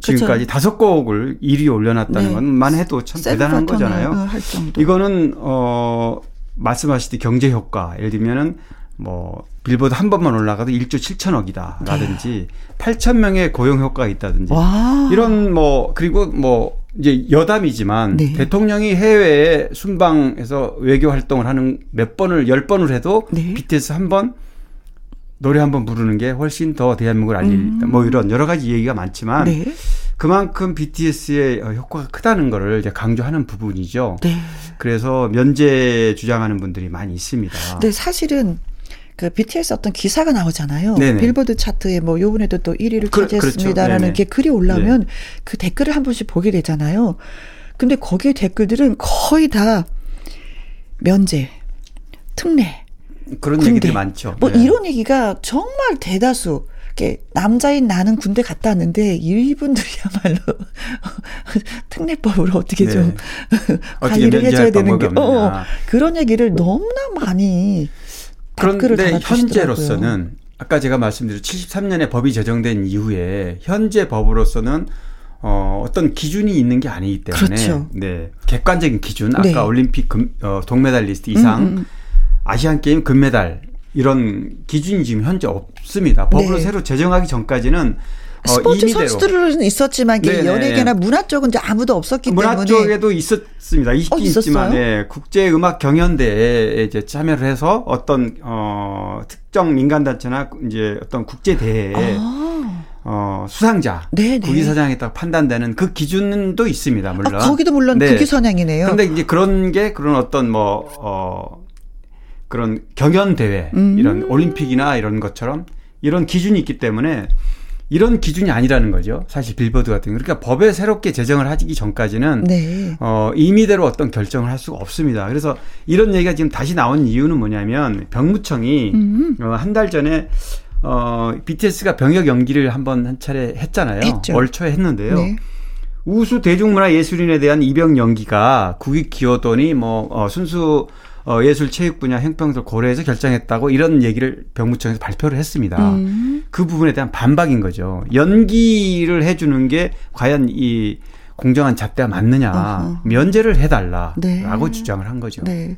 지금까지 다섯 곡을 1위 올려놨다는 네. 것만 해도 참 대단한 거잖아요. 정도. 이거는 어 말씀하시듯이 경제 효과 예를 들면은 뭐 빌보드 한 번만 올라가도 1조 7천억이다라든지 8천 명의 고용 효과가 있다든지 와. 이런 뭐 그리고 뭐 이제 여담이지만 네. 대통령이 해외에 순방해서 외교 활동을 하는 몇 번을 열 번을 해도 네. BTS 한 번 노래 한 번 부르는 게 훨씬 더 대한민국을 알릴 뭐 이런 여러 가지 얘기가 많지만 네. 그만큼 BTS의 효과가 크다는 거를 이제 강조하는 부분이죠. 네. 그래서 면제 주장하는 분들이 많이 있습니다. 근데 사실은 그 BTS 어떤 기사가 나오잖아요. 네네. 빌보드 차트에 뭐 요번에도 또 1위를 그- 차지했습니다라는 그렇죠. 게 글이 올라오면 그 댓글을 한 번씩 보게 되잖아요. 근데 거기에 댓글들은 거의 다 면제, 특례, 그런 군대. 얘기들이 많죠. 뭐 네. 이런 얘기가 정말 대다수. 이렇게 남자인 나는 군대 갔다 왔는데 이분들이야말로 [laughs] 특례법으로 어떻게 좀 어떻게 관리를 해줘야 면제할 되는 게 어, 어. 그런 얘기를 너무나 많이 그런데 달아주시더라고요. 현재로서는 아까 제가 말씀드린 73년에 법이 제정된 이후에 현재 법으로서는 어, 어떤 기준이 있는 게 아니기 때문에 그렇죠. 네 객관적인 기준 아까 네. 올림픽 금, 어, 동메달리스트 이상 음, 음. 아시안 게임 금메달 이런 기준이 지금 현재 없습니다. 법으로 네. 새로 제정하기 전까지는 어, 스포츠 임의대로 선수들은 있었지만 네네. 연예계나 문화 쪽은 이제 아무도 없었기 문화 때문에 쪽에도 있었습니다. 있긴 어? 있지만 예, 국제 음악 경연대회에 이제 참여를 해서 어떤 어 특정 민간 단체나 이제 어떤 국제 대회에 아, 어 수상자 네네. 국위선양했다고 판단되는 그 기준도 있습니다. 물론. 아, 거기도 물론 네. 국기선양이네요. 그런데 이제 그런 게 그런 어떤 뭐 어 그런 경연 대회 음. 이런 올림픽이나 이런 것처럼 이런 기준이 있기 때문에 이런 기준이 아니라는 거죠. 사실 빌보드 같은 거. 그러니까 법에 새롭게 제정을 하기 전까지는 네. 어, 임의대로 어떤 결정을 할 수가 없습니다. 그래서 이런 얘기가 지금 다시 나온 이유는 뭐냐면 병무청이 음. 어, 한 달 전에 어, BTS가 병역 연기를 한번 한 차례 했잖아요. 했죠. 월 초에 했는데요. 네. 우수 대중문화 예술인에 대한 입영 연기가 국익 기여돈이 뭐 어, 순수 어, 예술 체육 분야 형평들 고려해서 결정했다고 이런 얘기를 병무청에서 발표를 했습니다. 음. 그 부분에 대한 반박인 거죠. 연기를 해주는 게 과연 이 공정한 잣대가 맞느냐 어허. 면제를 해달라라고 네. 주장을 한 거죠. 네.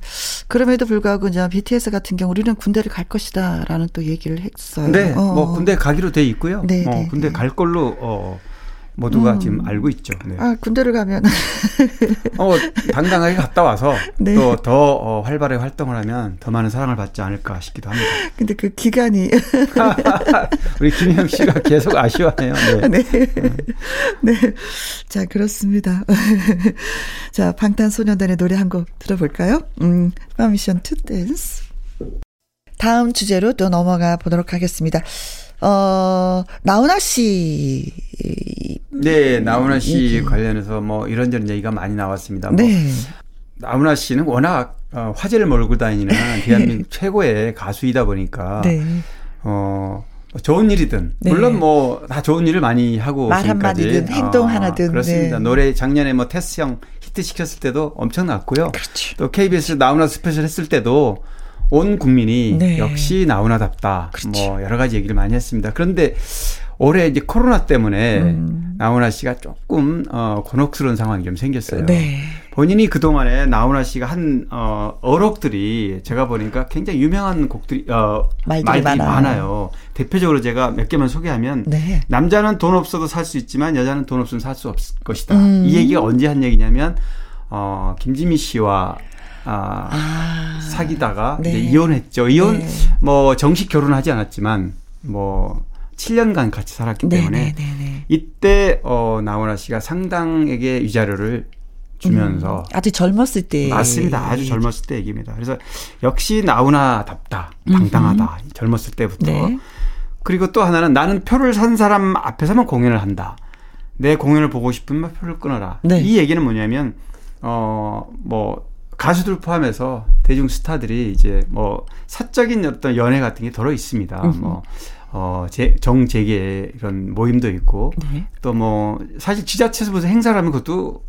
그럼에도 불구하고 이제 BTS 같은 경우 우리는 군대를 갈 것이다라는 또 얘기를 했어요. 네, 어. 뭐 군대 가기로 돼 있고요. 네, 어, 네, 군대 네. 갈 걸로 어, 모두가 음. 지금 알고 있죠. 네. 아, 군대를 가면 [laughs] 어, 당당하게 갔다 와서 네. 또 더 어, 활발하게 활동을 하면 더 많은 사랑을 받지 않을까 싶기도 합니다. [laughs] 근데 그 기간이 [laughs] 우리 김영 씨가 계속 아쉬워해요. 네. 네. 네. 자, 그렇습니다. 자, 방탄소년단의 노래 한 곡 들어볼까요? 음, Permission to Dance. 다음 주제로 또 넘어가 보도록 하겠습니다. 어, 나훈아 씨. 네, 나훈아 씨 얘기. 관련해서 뭐 이런저런 얘기가 많이 나왔습니다. 뭐 네. 나훈아 씨는 워낙 어, 화제를 몰고 다니는 [laughs] 대한민국 최고의 가수이다 보니까 네. 어, 뭐 좋은 일이든 네. 물론 뭐 다 좋은 일을 많이 하고 말. 한마디든 행동 아, 하나든, 그렇습니다. 네. 노래 작년에 뭐 테스 형 히트 시켰을 때도 엄청났고요. 그렇죠. 또 KBS 나훈아 스페셜 했을 때도 온 국민이 네. 역시 나훈아답다. 그렇죠. 뭐 여러 가지 얘기를 많이 했습니다. 그런데 올해 이제 코로나 때문에 음. 나훈아 씨가 조금 어 곤혹스러운 상황이 좀 생겼어요. 네. 본인이 그 동안에 나훈아 씨가 한 어, 어록들이 제가 보니까 굉장히 유명한 곡들이 어, 말들이 많아요. 많아요. 대표적으로 제가 몇 개만 소개하면 네. 남자는 돈 없어도 살 수 있지만 여자는 돈 없으면 살 수 없을 것이다. 음. 이 얘기가 언제 한 얘기냐면 어, 김지미 씨와 아, 아. 사귀다가 네. 이제 이혼했죠. 이혼 네. 뭐 정식 결혼하지 않았지만 뭐 7년간 같이 살았기 네, 때문에 네, 네, 네. 이때 어 나훈아 씨가 상당에게 위자료를 주면서 음, 아주 젊었을 때. 맞습니다. 아주 젊었을 때 얘기입니다. 그래서 역시 나훈아답다, 당당하다. 젊었을 때부터. 네. 그리고 또 하나는 나는 표를 산 사람 앞에서만 공연을 한다. 내 공연을 보고 싶으면 표를 끊어라. 네. 이 얘기는 뭐냐면 어 뭐 가수들 포함해서 대중 스타들이 이제 뭐 사적인 어떤 연애 같은 게 들어 있습니다. 뭐 어, 제, 정재계 이런 모임도 있고 네. 또뭐 사실 지자체에서 행사를 하면 그것도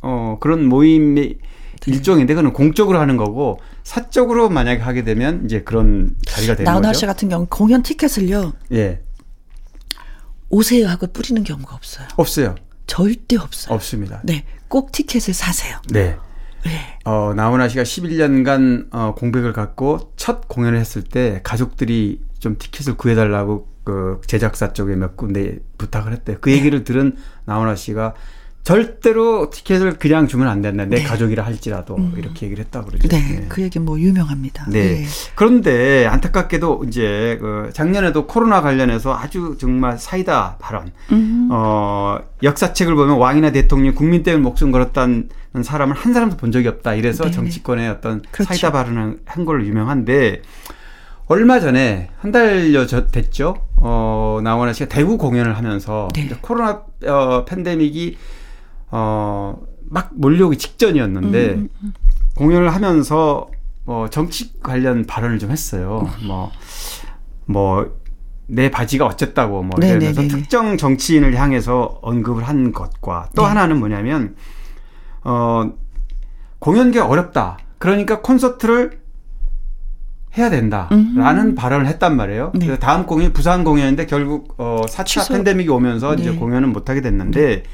어 그런 모임의 일종인데 그는 공적으로 하는 거고 사적으로 만약에 하게 되면 이제 그런 자리가 되는 나훈아 거죠. 씨 같은 경우 공연 티켓을요. 예. 오세요 하고 뿌리는 경우가 없어요. 없어요. 절대 없어요. 없습니다. 네, 꼭 티켓을 사세요. 네. 네. 어, 나훈아 씨가 11년간 어, 공백을 갖고 첫 공연을 했을 때 가족들이 좀 티켓을 구해달라고 그 제작사 쪽에 몇 군데 부탁을 했대요. 그 얘기를 들은 나훈아 씨가 절대로 티켓을 그냥 주면 안 된다. 내 네. 가족이라 할지라도 이렇게 얘기를 했다고 그러죠. 네, 그 얘기 뭐 유명합니다. 네. 그런데 안타깝게도 이제 그 작년에도 코로나 관련해서 아주 정말 사이다 발언. 음. 어, 역사책을 보면 왕이나 대통령 국민 때문에 목숨 걸었다는 사람을 한 사람도 본 적이 없다. 이래서 네네. 정치권의 어떤 그렇죠. 사이다 발언을 한 걸로 유명한데 얼마 전에 한 달여 저- 됐죠. 어, 나원아 씨가 대구 공연을 하면서 네. 코로나 어, 팬데믹이 어, 막 몰려오기 직전이었는데 음, 공연을 하면서 뭐 정치 관련 발언을 좀 했어요. 뭐, 뭐, 내 바지가 어쨌다고 뭐 네네네네. 이러면서 특정 정치인을 향해서 언급을 한 것과 또 네. 하나는 뭐냐면, 어, 공연계가 어렵다. 그러니까 콘서트를 해야 된다라는 음. 발언을 했단 말이에요. 네. 그래서 다음 공연 부산 공연인데 결국 어 4차 취소. 팬데믹이 오면서 이제 네. 공연은 못 하게 됐는데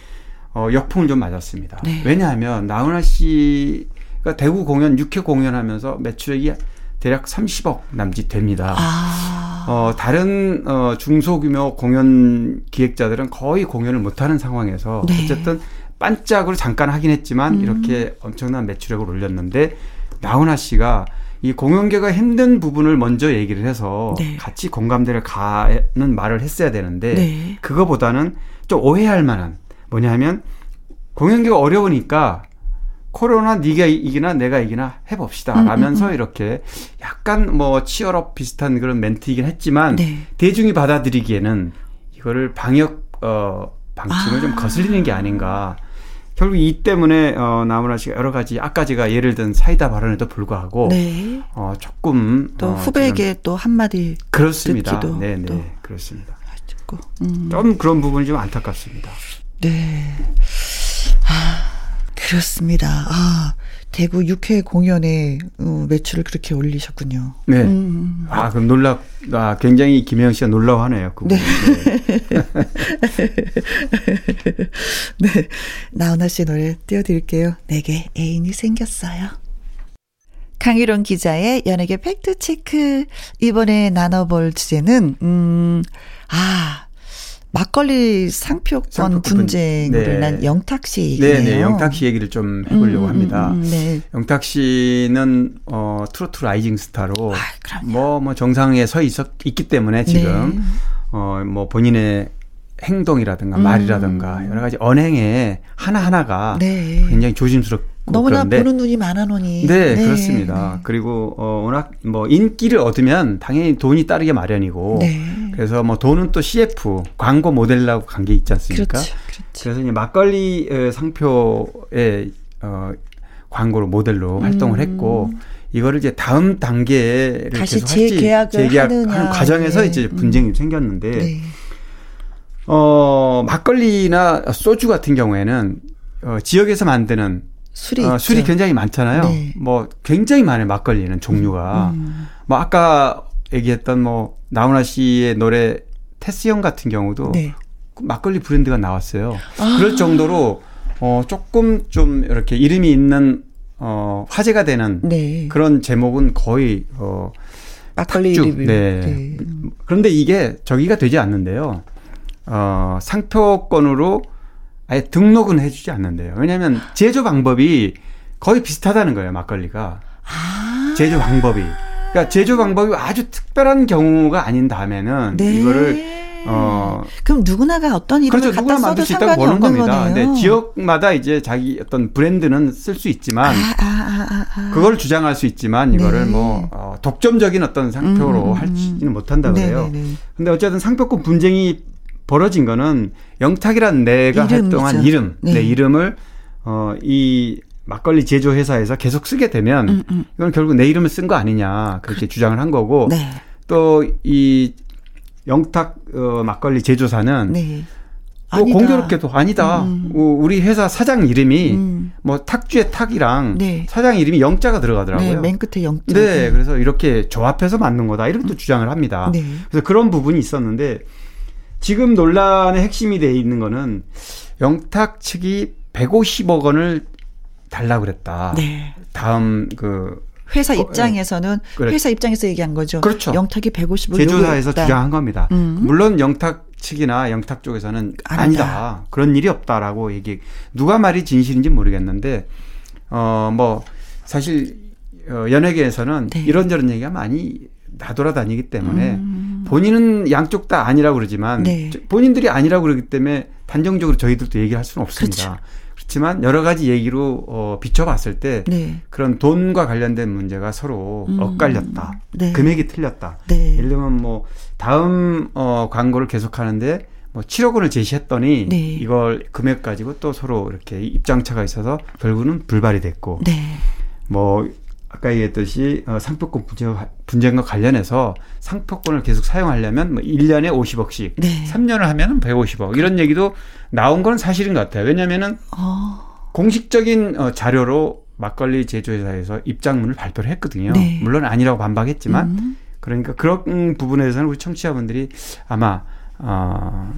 어 역풍을 좀 맞았습니다. 네. 왜냐하면 나훈아 씨가 대구 공연 6회 공연하면서 매출액이 대략 30억 남짓 됩니다. 아, 어, 다른 어, 중소규모 공연 기획자들은 거의 공연을 못하는 상황에서 네. 어쨌든 반짝으로 잠깐 하긴 했지만 음. 이렇게 엄청난 매출액을 올렸는데 나훈아 씨가 이 공연계가 힘든 부분을 먼저 얘기를 해서 네. 같이 공감대를 가는 말을 했어야 되는데 네. 그거보다는 좀 오해할 만한 뭐냐면 공연계가 어려우니까 코로나 네가 이기나 내가 이기나 해봅시다 음, 라면서 이렇게 약간 뭐 치열업 비슷한 그런 멘트이긴 했지만 네. 대중이 받아들이기에는 이거를 방역 어 방침을 아. 좀 거슬리는 게 아닌가 결국 이 때문에 어 나무라 씨가 여러 가지 아까 제가 예를 든 사이다 발언에도 불구하고 네. 어 조금 또 어, 후배에게 또 한마디 그렇습니다 듣기도 네네 또. 그렇습니다 듣고. 음. 좀 그런 부분이 좀 안타깝습니다 네. 아, 그렇습니다. 아, 대구 6회 공연에 어, 매출을 그렇게 올리셨군요. 네. 음. 아, 그럼 놀라, 아, 굉장히 김혜영 씨가 놀라워하네요. 그 부분. [laughs] 네. 나훈아 씨 노래 띄워드릴게요. 내게 애인이 생겼어요. 강희론 기자의 연예계 fact check. 이번에 나눠볼 주제는, 음, 아, 막걸리 상표권 상표권 분쟁으로 네. 인한 영탁 씨 얘기예요. 네네, 영탁 씨 얘기를 좀 해보려고 음, 합니다. 음, 음, 네. 영탁 씨는, 어, 트로트 rising star로, 아, 그럼요. 뭐, 뭐, 정상에 서 있었, 있기 때문에 지금, 네. 어, 뭐, 본인의 행동이라든가 음. 말이라든가 여러 가지 언행에 하나 하나가 네. 굉장히 조심스럽 고 너무나 그런데 보는 눈이 많아 놓니. 네, 그렇습니다. 그리고 어 워낙 뭐 인기를 얻으면 당연히 돈이 따르게 마련이고 네. 그래서 뭐 돈은 또 CF 광고 모델하고 관계 있지 않습니까? 그렇죠. 그렇죠. 그래서 이제 막걸리 어, 상표의 어 광고로 모델로 활동을 했고 이거를 이제 다음 단계를 음. 다시 재계약을 재계약하는. 과정에서 네. 이제 음. 분쟁이 생겼는데 네. 어 막걸리나 소주 같은 경우에는 어 지역에서 만드는 술이 어. 술이 굉장히 많잖아요. 네. 뭐 굉장히 많아요 막걸리는 종류가. 음. 뭐 아까 얘기했던 뭐 나훈아 씨의 노래 테스형 같은 경우도 네. 막걸리 브랜드가 나왔어요. 아. 그럴 정도로 어 조금 좀 이렇게 이름이 있는 어 화제가 되는 네. 그런 제목은 거의 어 막걸리 탁주. 리뷰. 네. 네. 그런데 이게 저기가 되지 않는데요. 어, 상표권으로 아예 등록은 해주지 않는데요. 왜냐하면 제조 방법이 거의 비슷하다는 거예요, 막걸리가. 아. 제조 방법이. 그러니까 제조 방법이 아주 특별한 경우가 아닌 다음에는 네. 이거를 어 그럼 누구나가 어떤 이름을 그렇죠 갖다 누구나 써도 만들 수 있다고 보는 겁니다. 거네요. 근데 지역마다 이제 자기 어떤 브랜드는 쓸 수 있지만 아, 아, 아, 아, 아. 그걸 주장할 수 있지만 이거를 네. 뭐 어, 독점적인 어떤 상표로 음, 음, 할지는 못한다 그래요. 네네네. 근데 어쨌든 상표권 분쟁이 벌어진 거는 영탁이란 내가 이름이죠. 활동한 이름, 네. 내 이름을 어, 이 막걸리 제조 회사에서 계속 쓰게 되면 음, 음. 이건 결국 내 이름을 쓴 거 아니냐 그렇게 주장을 한 거고 네. 또이 영탁 어, 막걸리 제조사는 네. 또 아니다. 공교롭게도 아니다. 음. 어, 우리 회사 사장 이름이 음. 뭐 탁주의 탁이랑 네. 사장 이름이 영자가 네, 들어가더라고요. 맨 끝에 영자. 네, 그래서 이렇게 조합해서 만든 거다 이렇게 또 주장을 합니다. 네. 그래서 그런 부분이 있었는데 지금 논란의 핵심이 돼 있는 거는 영탁 측이 150억 원을 달라고 그랬다. 네. 다음 그 회사 어, 입장에서는 그래. 회사 입장에서 얘기한 거죠. 그렇죠. 영탁이 150을 제조사에서 요구했다. 주장한 겁니다. 음. 물론 영탁 측이나 영탁 쪽에서는 아니다. 아니다. 그런 일이 없다라고 얘기. 누가 말이 진실인지 모르겠는데 어 뭐 사실 어, 연예계에서는 네. 이런저런 얘기가 많이 나돌아다니기 때문에 음. 본인은 양쪽 다 아니라고 그러지만 네. 저- 본인들이 아니라고 그러기 때문에 단정적으로 저희들도 얘기할 수는 없습니다. 그렇죠. 그렇지만 여러 가지 얘기로 어, 비춰봤을 때 네. 그런 돈과 관련된 문제가 서로 음. 엇갈렸다. 네. 금액이 틀렸다. 네. 예를 들면 뭐 다음 어 광고를 계속 하는데 뭐 7억 원을 제시했더니 네. 이걸 금액 가지고 또 서로 이렇게 입장차가 있어서 결국은 불발이 됐고 네. 뭐 아까 얘기했듯이 어, 상표권 분쟁, 분쟁 과 관련해서 상표권을 계속 사용하려면 뭐 1년에 50억씩, 네. 3년을 하면은 150억 이런 얘기도 나온 건 사실인 것 같아요. 왜냐면은 어. 공식적인 어, 자료로 막걸리 제조회사에서 입장문을 발표를 했거든요. 네. 물론 아니라고 반박했지만 음. 그러니까 그런 부분에서는 우리 청취자분들이 아마 어,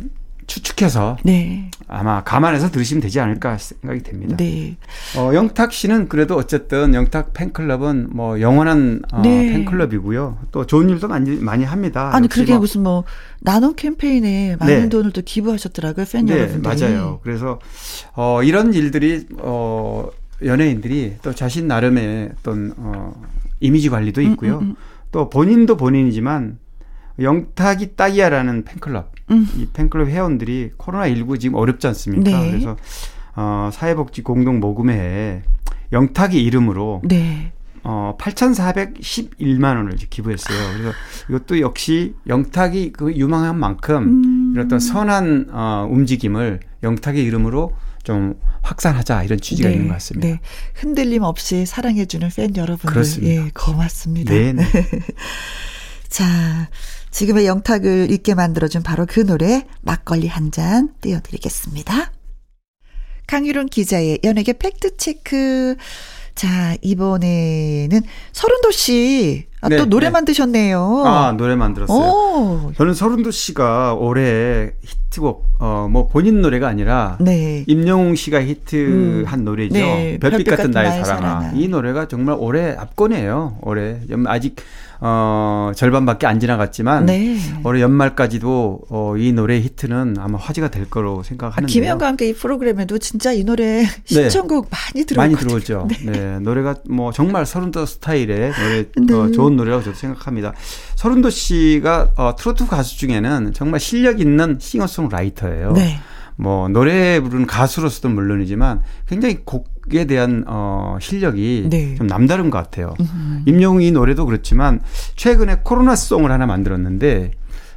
추측해서 네. 아마 감안해서 들으시면 되지 않을까 생각이 됩니다. 네. 어, 영탁 씨는 그래도 어쨌든 영탁 팬클럽은 뭐 영원한 어, 네. 팬클럽이고요. 또 좋은 일도 많이 많이 합니다. 아니 그게 뭐- 무슨 뭐 나눔 캠페인에 많은 네. 돈을 또 기부하셨더라고요 팬 네, 여러분들이. 맞아요. 그래서 어, 이런 일들이 어, 연예인들이 또 자신 나름의 어떤 어, 이미지 관리도 있고요. 음, 음. 또 본인도 본인이지만 영탁이 딱이야라는 팬클럽 음. 이 팬클럽 회원들이 코로나 19 지금 어렵지 않습니까? 네. 그래서 어, 사회복지 공동 모금회에 영탁의 이름으로 네. 어, 8,411만 원을 기부했어요. 그래서 이것도 역시 영탁이 그 유망한 만큼 음. 이런 어떤 선한 어, 움직임을 영탁의 이름으로 좀 확산하자 이런 취지가 있는 것 같습니다. 네. 흔들림 없이 사랑해주는 팬 여러분들. 그렇습니다. 예, 고맙습니다. 네, 네. [laughs] 자, 지금의 영탁을 잊게 만들어준 바로 그 노래, 막걸리 한 잔 띄워드리겠습니다. 강유론 기자의 연예계 팩트체크. 자, 이번에는 서른도 씨. 아, 네, 또 노래 네. 만드셨네요. 아, 노래 만들었어요. 오. 저는 서른도 씨가 올해 히트곡, 어, 뭐 본인 노래가 아니라 네. 임영웅 씨가 히트한 음. 노래죠. 네, 별빛, 같은 나의 사랑아. 사랑아. 이 노래가 정말 올해 압권이에요. 올해 아직 어, 절반밖에 안 지나갔지만 네. 올해 연말까지도 어, 이 노래 히트는 아마 화제가 될 거로 아, 생각하는데요. 김현과 함께 이 프로그램에도 진짜 이 노래 신청곡 많이 들어오거든요. 많이 들어오죠. 네. 노래가 뭐 정말 서른도 스타일의 노래 네. 어, 좋은 노래라고 저도 생각합니다. 서른도 씨가 어, 트로트 가수 중에는 정말 실력 있는 싱어송라이터예요. 네. 뭐 노래 부르는 가수로서도 물론이지만 굉장히 곡 에 대한 어 실력이 네. 좀 남다른 것 같아요. 음. 임영웅이 노래도 그렇지만 최근에 코로나 송을 하나 만들었는데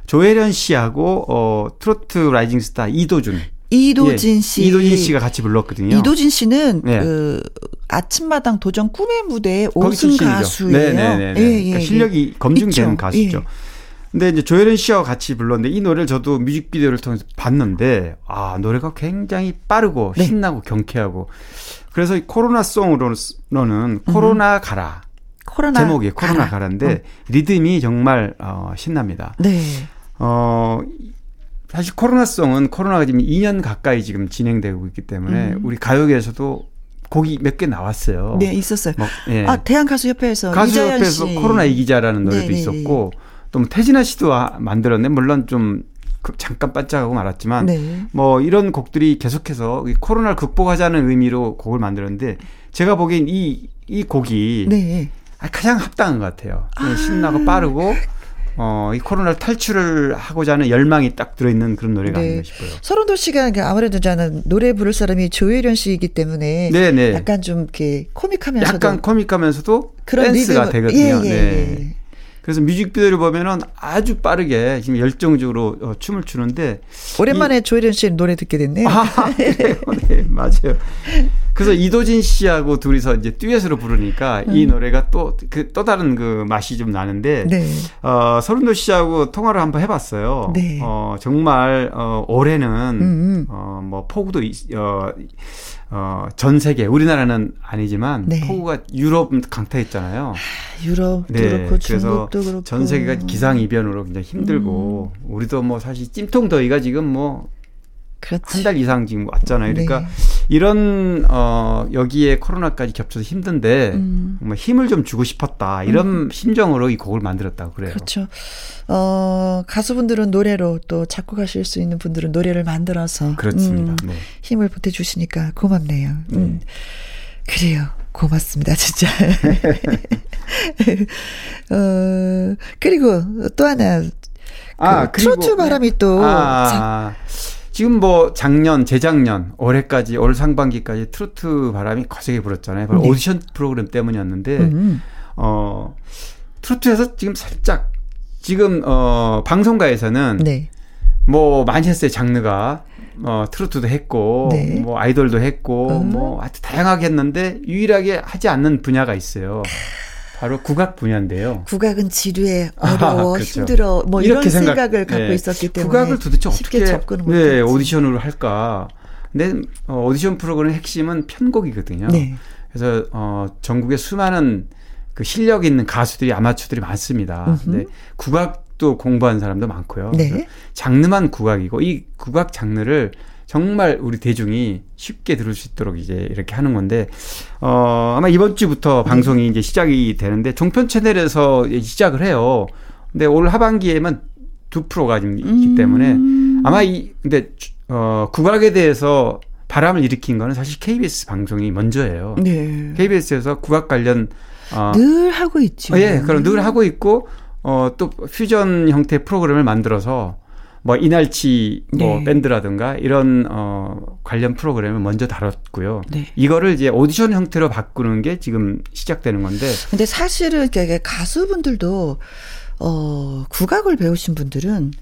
조혜련 씨하고 어 트로트 rising star 이도준 이도진 예, 씨. 이도진 씨가 같이 불렀거든요. 이도진 씨는 네. 그 아침마당 도전 꿈의 무대의 거기 오승. 가수예요. 네 네네. 예, 예, 그러니까 예. 실력이 검증되는 있죠. 가수죠. 예. 근데 이제 조혜련 씨와 같이 불렀는데 이 노래를 저도 뮤직비디오를 통해서 봤는데 아 노래가 굉장히 빠르고 네. 신나고 경쾌하고 그래서 이 코로나 song으로는 음. 코로나 가라 코로나 제목이 코로나 가라. 가라인데 어. 리듬이 정말 어, 신납니다. 네. 어 사실 코로나송은 코로나가 지금 2년 가까이 지금 진행되고 있기 때문에 음. 우리 가요계에서도 곡이 몇 개 나왔어요. 네, 있었어요. 뭐, 예. 아, 대한가수협회에서 가수협회에서 씨. 코로나 이기자라는 노래도 네, 네, 있었고 또 뭐 태진아 씨도 아- 만들었네. 물론 좀 그- 잠깐 반짝하고 말았지만 네. 뭐 이런 곡들이 계속해서 이 코로나를 극복하자는 의미로 곡을 만들었는데 제가 보기엔 이, 이 곡이 네. 아, 가장 합당한 것 같아요. 그냥 신나고 빠르고 어, 이 코로나를 탈출을 하고자 하는 열망이 딱 들어있는 그런 노래가 네. 아닌가 싶어요. 서른도 씨가 그 아무래도 저는 노래 부를 사람이 조혜련 씨이기 때문에 네네. 약간 좀 이렇게 코믹하면서도 약간 코믹하면서도 그런 댄스가 리듬- 되거든요. 예, 예, 네. 예. 그래서 뮤직비디오를 보면은 아주 빠르게 지금 열정적으로 어, 춤을 추는데 오랜만에 조혜련 씨 노래 듣게 됐네요. 아, 그래요? [laughs] 네, 맞아요. 그래서 이도진 씨하고 둘이서 이제 듀엣으로 부르니까 이 노래가 또 그 또 다른 그 맛이 좀 나는데 음. 네. 어, 서른도 씨하고 통화를 한번 해봤어요. 네. 어, 정말 어, 올해는 음. 어, 뭐 폭우도 있- 어, 어, 전 세계 우리나라는 아니지만 네. 폭우가 유럽 강타했잖아요. 유럽도 네, 그렇고 그래서 중국도 그렇고 전 세계가 기상 이변으로 굉장히 힘들고 음. 우리도 뭐 사실 찜통 더위가 지금 뭐 한. 달 이상 지금 왔잖아요. 그러니까 네. 이런 어 여기에 코로나까지 겹쳐서 힘든데 음. 정말 힘을 좀 주고 싶었다 이런 심정으로 이 곡을 만들었다고 그래요. 그렇죠. 어, 가수분들은 노래로 또 작곡하실 수 있는 분들은 노래를 만들어서 그렇습니다. 음, 네. 힘을 보태주시니까 고맙네요. 음. 그래요. 고맙습니다, 진짜. [laughs] 어, 그리고 또 하나. 아, 그 트로트 바람이 또. 아, 지금 뭐 작년, 재작년, 올해까지 올 상반기까지 트로트 바람이 거세게 불었잖아요. 바로 네. 오디션 프로그램 때문이었는데 음. 어 트로트에서 지금 살짝 지금 어 방송가에서는 네. 뭐 많이 했어요 장르가 어 트로트도 했고 네. 뭐 아이돌도 했고 음. 뭐 아주 다양하게 했는데 유일하게 하지 않는 분야가 있어요. 바로 국악 분야인데요. 국악은 지루해, 아, 어려워, 그렇죠. 힘들어, 뭐 이런 생각- 생각 을 갖고 네. 있었기 때문에. 국악을 도대체 어떻게 접근을 네. 오디션으로 할까? 근데 어, 오디션 프로그램의 핵심은 편곡이거든요. 네. 그래서 어, 전국에 수많은 그 실력 있는 가수들이 아마추어들이 많습니다. 음흠. 네, 국악도 공부한 사람도 많고요. 네. 장르만 국악이고 이 국악 장르를 정말 우리 대중이 쉽게 들을 수 있도록 이제 이렇게 하는 건데 어 아마 이번 주부터 방송이 이제 시작이 되는데 종편 채널에서 시작을 해요. 근데 올 하반기에만 두 프로가 지금 있기 음. 때문에 아마 이 근데 어 국악에 대해서 바람을 일으킨 거는 사실 KBS 방송이 먼저예요. 네. KBS에서 국악 관련 어, 늘 하고 있죠. 어, 예, 그럼 늘 하고 있고 어또 퓨전 형태 의 프로그램을 만들어서 뭐 이날치 뭐 네. 밴드라든가 이런 어 관련 프로그램을 먼저 다뤘고요. 네. 이거를 이제 오디션 형태로 바꾸는 게 지금 시작되는 건데 근데 사실은 이게 가수분들도 어 국악을 배우신 분들은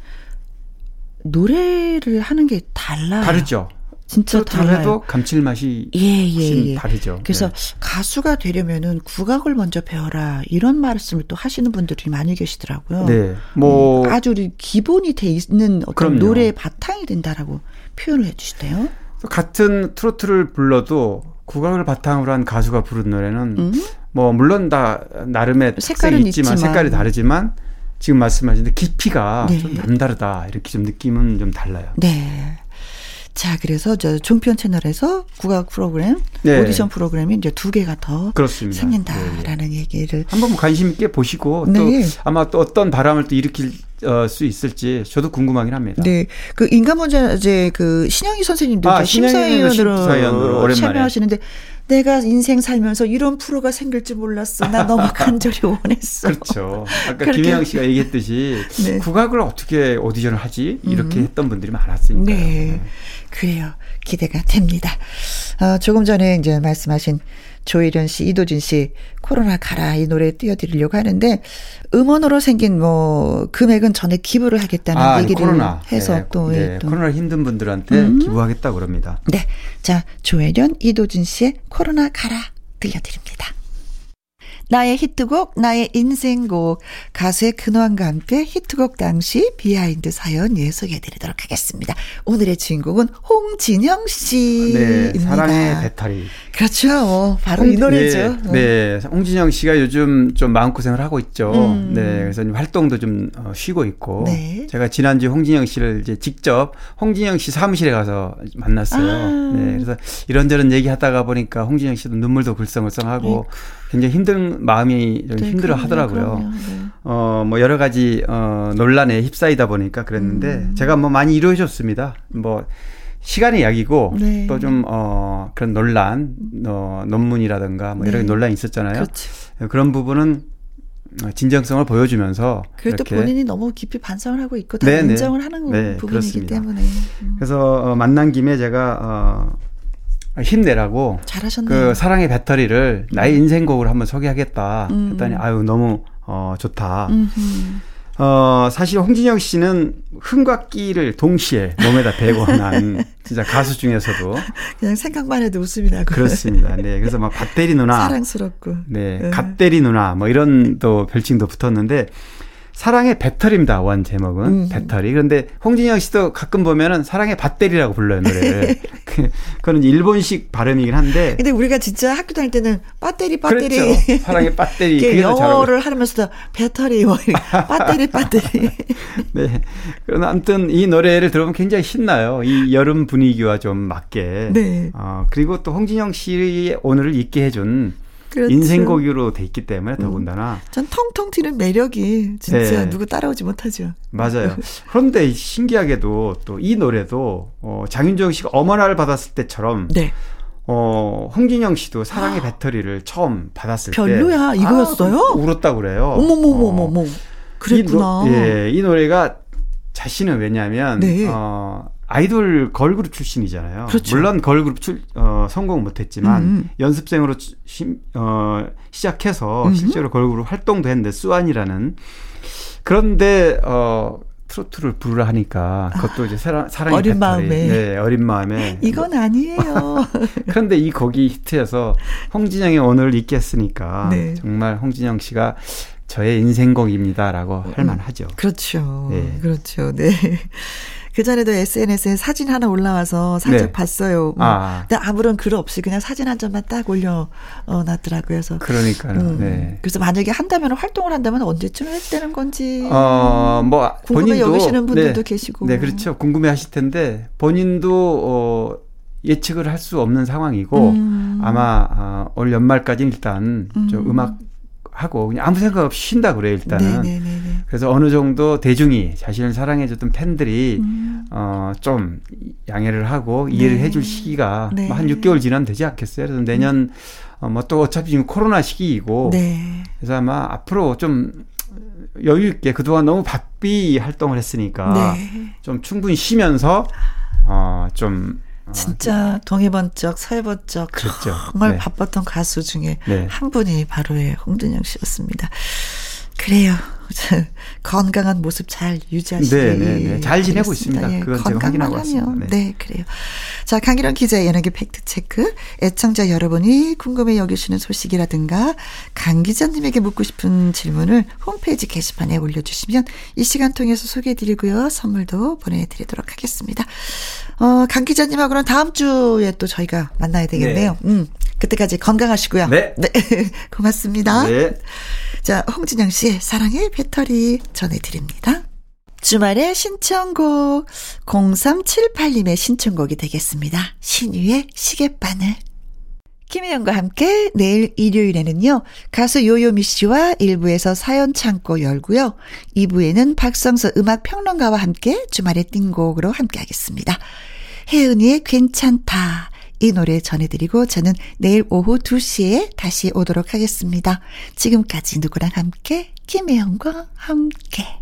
노래를 하는 게 달라요. 다르죠. 진짜 달라요. 감칠맛이 예, 예, 예. 다르죠. 그래서 네. 가수가 되려면은 국악을 먼저 배워라 이런 말씀을 또 하시는 분들이 많이 계시더라고요. 네. 뭐 음, 아주 기본이 돼 있는 어떤 그럼요. 노래의 바탕이 된다라고 표현을 해주시대요. 같은 트로트를 불러도 국악을 바탕으로 한 가수가 부른 노래는 음? 뭐 물론 다 나름의 색깔은 있지만, 있지만. 색깔이 다르지만 지금 말씀하신 데 깊이가 네. 좀 남다르다 이렇게 좀 느낌은 좀 달라요. 네. 자, 그래서 저 종편 채널에서 국악 프로그램, 네. 오디션 프로그램이 이제 두 개가 더 그렇습니다. 네, 생긴다라는 얘기를 한번 관심 있게 보시고 네. 또 아마 또 어떤 바람을 또 일으킬 어, 수 있을지 저도 궁금하긴 합니다. 네, 그 인간문제제 그 신영희 선생님도 아, 신영희 심사위원으로, 심사위원으로. 참여하시는데 내가 인생 살면서 이런 프로가 생길지 몰랐어. 나 너무 [laughs] 간절히 원했어. 그렇죠. 아까 김혜영 씨가 얘기했듯이 네. 국악을 어떻게 오디션을 하지 이렇게 음. 했던 분들이 많았으니까. 네. 그래요. 기대가 됩니다. 어, 조금 전에 이제 말씀하신 조혜련 씨, 이도진 씨, 코로나 가라 이 노래 띄워드리려고 하는데 음원으로 생긴 뭐 금액은 전에 기부를 하겠다는 아, 얘기를 코로나 해서 네, 또, 네, 예, 또. 코로나 힘든 분들한테 음. 기부하겠다고 그럽니다. 네. 자, 조혜련, 이도진 씨의 코로나 가라 들려드립니다. 나의 히트곡, 나의 인생곡, 가수의 근황과 함께 히트곡 당시 behind 사연 예 소개해드리도록 하겠습니다. 오늘의 주인공은 홍진영 씨입니다. 네, 사랑의 배터리. 그렇죠. 바로 이 홍- 노래죠. 네, 네, 홍진영 씨가 요즘 좀 마음고생을 하고 있죠. 음. 네, 그래서 활동도 좀 어, 쉬고 있고. 네. 제가 지난주에 홍진영 씨를 이제 직접 홍진영 씨 사무실에 가서 만났어요. 아. 네, 그래서 이런저런 얘기하다가 보니까 홍진영 씨도 눈물도 글썽글썽하고 굉장히 힘든 마음이 좀 네, 힘들어 하더라고요. 네. 어, 뭐 여러 가지 어, 논란에 휩싸이다 보니까 그랬는데 음. 제가 뭐 많이 이루어 줬습니다. 뭐 시간의 약이고 네. 또좀 어, 그런 논란, 어, 논문이라든가 뭐 여러 가지 네. 논란이 있었잖아요. 그렇죠. 그런 부분은 진정성을 보여주면서 그래도 본인이 너무 깊이 반성을 하고 있고 다 네, 네. 인정을 하는 네, 부분이기 그렇습니다. 때문에 음, 그래서 어, 만난 김에 제가 어, 힘내라고 잘하셨네요. 그 사랑의 배터리를 나의 인생곡으로 한번 소개하겠다 음. 했더니 아유 너무 어, 좋다. 음흠. 어, 사실 홍진영 씨는 흥과 끼를 동시에 몸에다 배고 난 [laughs] 진짜 가수 중에서도 그냥 생각만 해도 웃음이 나고 그렇습니다. 네. 그래서 막 갓대리 누나, 사랑스럽고 네, 네. 갓대리 누나 뭐 이런 또 별칭도 붙었는데 사랑의 배터리입니다. 원 제목은 음. 배터리. 그런데 홍진영 씨도 가끔 보면은 사랑의 배터리라고 불러요 노래를. [laughs] 그, 그거는 일본식 발음이긴 한데. 근데 우리가 진짜 학교 다닐 때는 배터리 배터리 그렇죠. 사랑의 배터리. [laughs] 그게. 영어를 하면서 배터리 뭐 배터리 [laughs] 배터리 네. 그러나 아무튼 이 노래를 들어보면 굉장히 신나요. 이 여름 분위기와 좀 맞게. 네. 어, 그리고 또 홍진영 씨의 오늘을 잊게 해준 그렇죠. 인생곡으로 돼 있기 때문에 더군다나 전 통통 튀는 매력이 진짜 네. 누구 따라오지 못하죠. 맞아요. 그런데 신기하게도 또 이 노래도 어, 장윤정 씨가 어머나를 받았을 때처럼 네. 어, 홍진영 씨도 사랑의 배터리를 처음 받았을 때 별로야, 이거였어요? 아, 울었다고 그래요. 어머머머머머. 어, 그랬구나. 이, 노, 예, 이 노래가 자신은 왜냐하면 네. 어, 아이돌 걸그룹 출신이잖아요. 그렇죠. 물론 걸그룹 출, 어, 성공 못했지만 음. 연습생으로 시- 시, 어, 시작해서 음. 실제로 걸그룹 활동도 했는데 수완이라는 그런데 어, 트로트를 부르라 하니까 그것도 이제 사랑, 사랑의 어린 배터리. 마음에. 네, 어린 마음에 이건 아니에요. [laughs] 그런데 이 곡이 히트해서 홍진영의 오늘 있겠으니까 네. 정말 홍진영 씨가 저의 인생곡입니다라고 할 만하죠. 그렇죠. 네. 그렇죠. 네. 그 전에도 SNS에 사진 하나 올라와서 살짝 네. 봤어요. 음. 아. 근데 아무런 글 없이 그냥 사진 한 장만 딱 올려 어, 놨더라고요. 그래서 그러니까요. 음. 네. 그래서 만약에 한다면 활동을 한다면 언제쯤 해야 되는 건지 어, 뭐 궁금해 본인도 여기시는 분들도 네, 계시고. 네, 그렇죠. 궁금해 하실 텐데 본인도 어 예측을 할 수 없는 상황이고 음. 아마 어, 올 연말까지 일단 좀 음. 음악 하고 그냥 아무 생각 없이 쉰다 그래요, 일단은. 네네네네. 그래서 어느 정도 대중이 자신을 사랑해줬던 팬들이 음. 어, 좀 양해를 하고 이해를 네. 해줄 시기가 네. 뭐한 6개월 지나면 되지 않겠어요? 그래서 내년 어, 뭐 또 어차피 지금 코로나 시기이고 네. 그래서 아마 앞으로 좀 여유 있게 그동안 너무 바삐 활동을 했으니까 네. 좀 충분히 쉬면서 어좀 어, 진짜 동해번쩍 서해번쩍 그렇죠. 정말 네. 바빴던 가수 중에 네. 한 분이 바로의 홍준영 씨였습니다. 그래요. [laughs] 건강한 모습 잘 유지하시길 네, 네, 네. 잘 지내고. 있습니다. 예, 그건 제가 확인하고. 왔습니다. 네. 그래요. 자, 강기령 기자의 연예계 팩트체크. 애청자 여러분이 궁금해 여기시는 소식이라든가 강 기자님에게 묻고 싶은 질문을 홈페이지 게시판에 올려주시면 이 시간 통해서 소개해드리고요. 선물도 보내드리도록 하겠습니다. 어, 강 기자님하고는 다음 주에 또 저희가 만나야 되겠네요. 음, 그때까지 건강하시고요. 네. [laughs] 고맙습니다. 네. 자, 홍진영 씨의 사랑의 배터리 전해드립니다. 주말의 신청곡 0378님의 신청곡이 되겠습니다. 신유의 시계바늘. 김혜영과 함께 내일 일요일에는요, 가수 요요미 씨와 1부에서 사연 창고 열고요, 2부에는 박성서 음악 평론가와 함께 주말의 띵곡으로 함께 하겠습니다. 혜은이의 괜찮다. 이 노래 전해드리고 저는 내일 오후 2시에 다시 오도록 하겠습니다. 지금까지 누구랑 함께, 김혜영과 함께.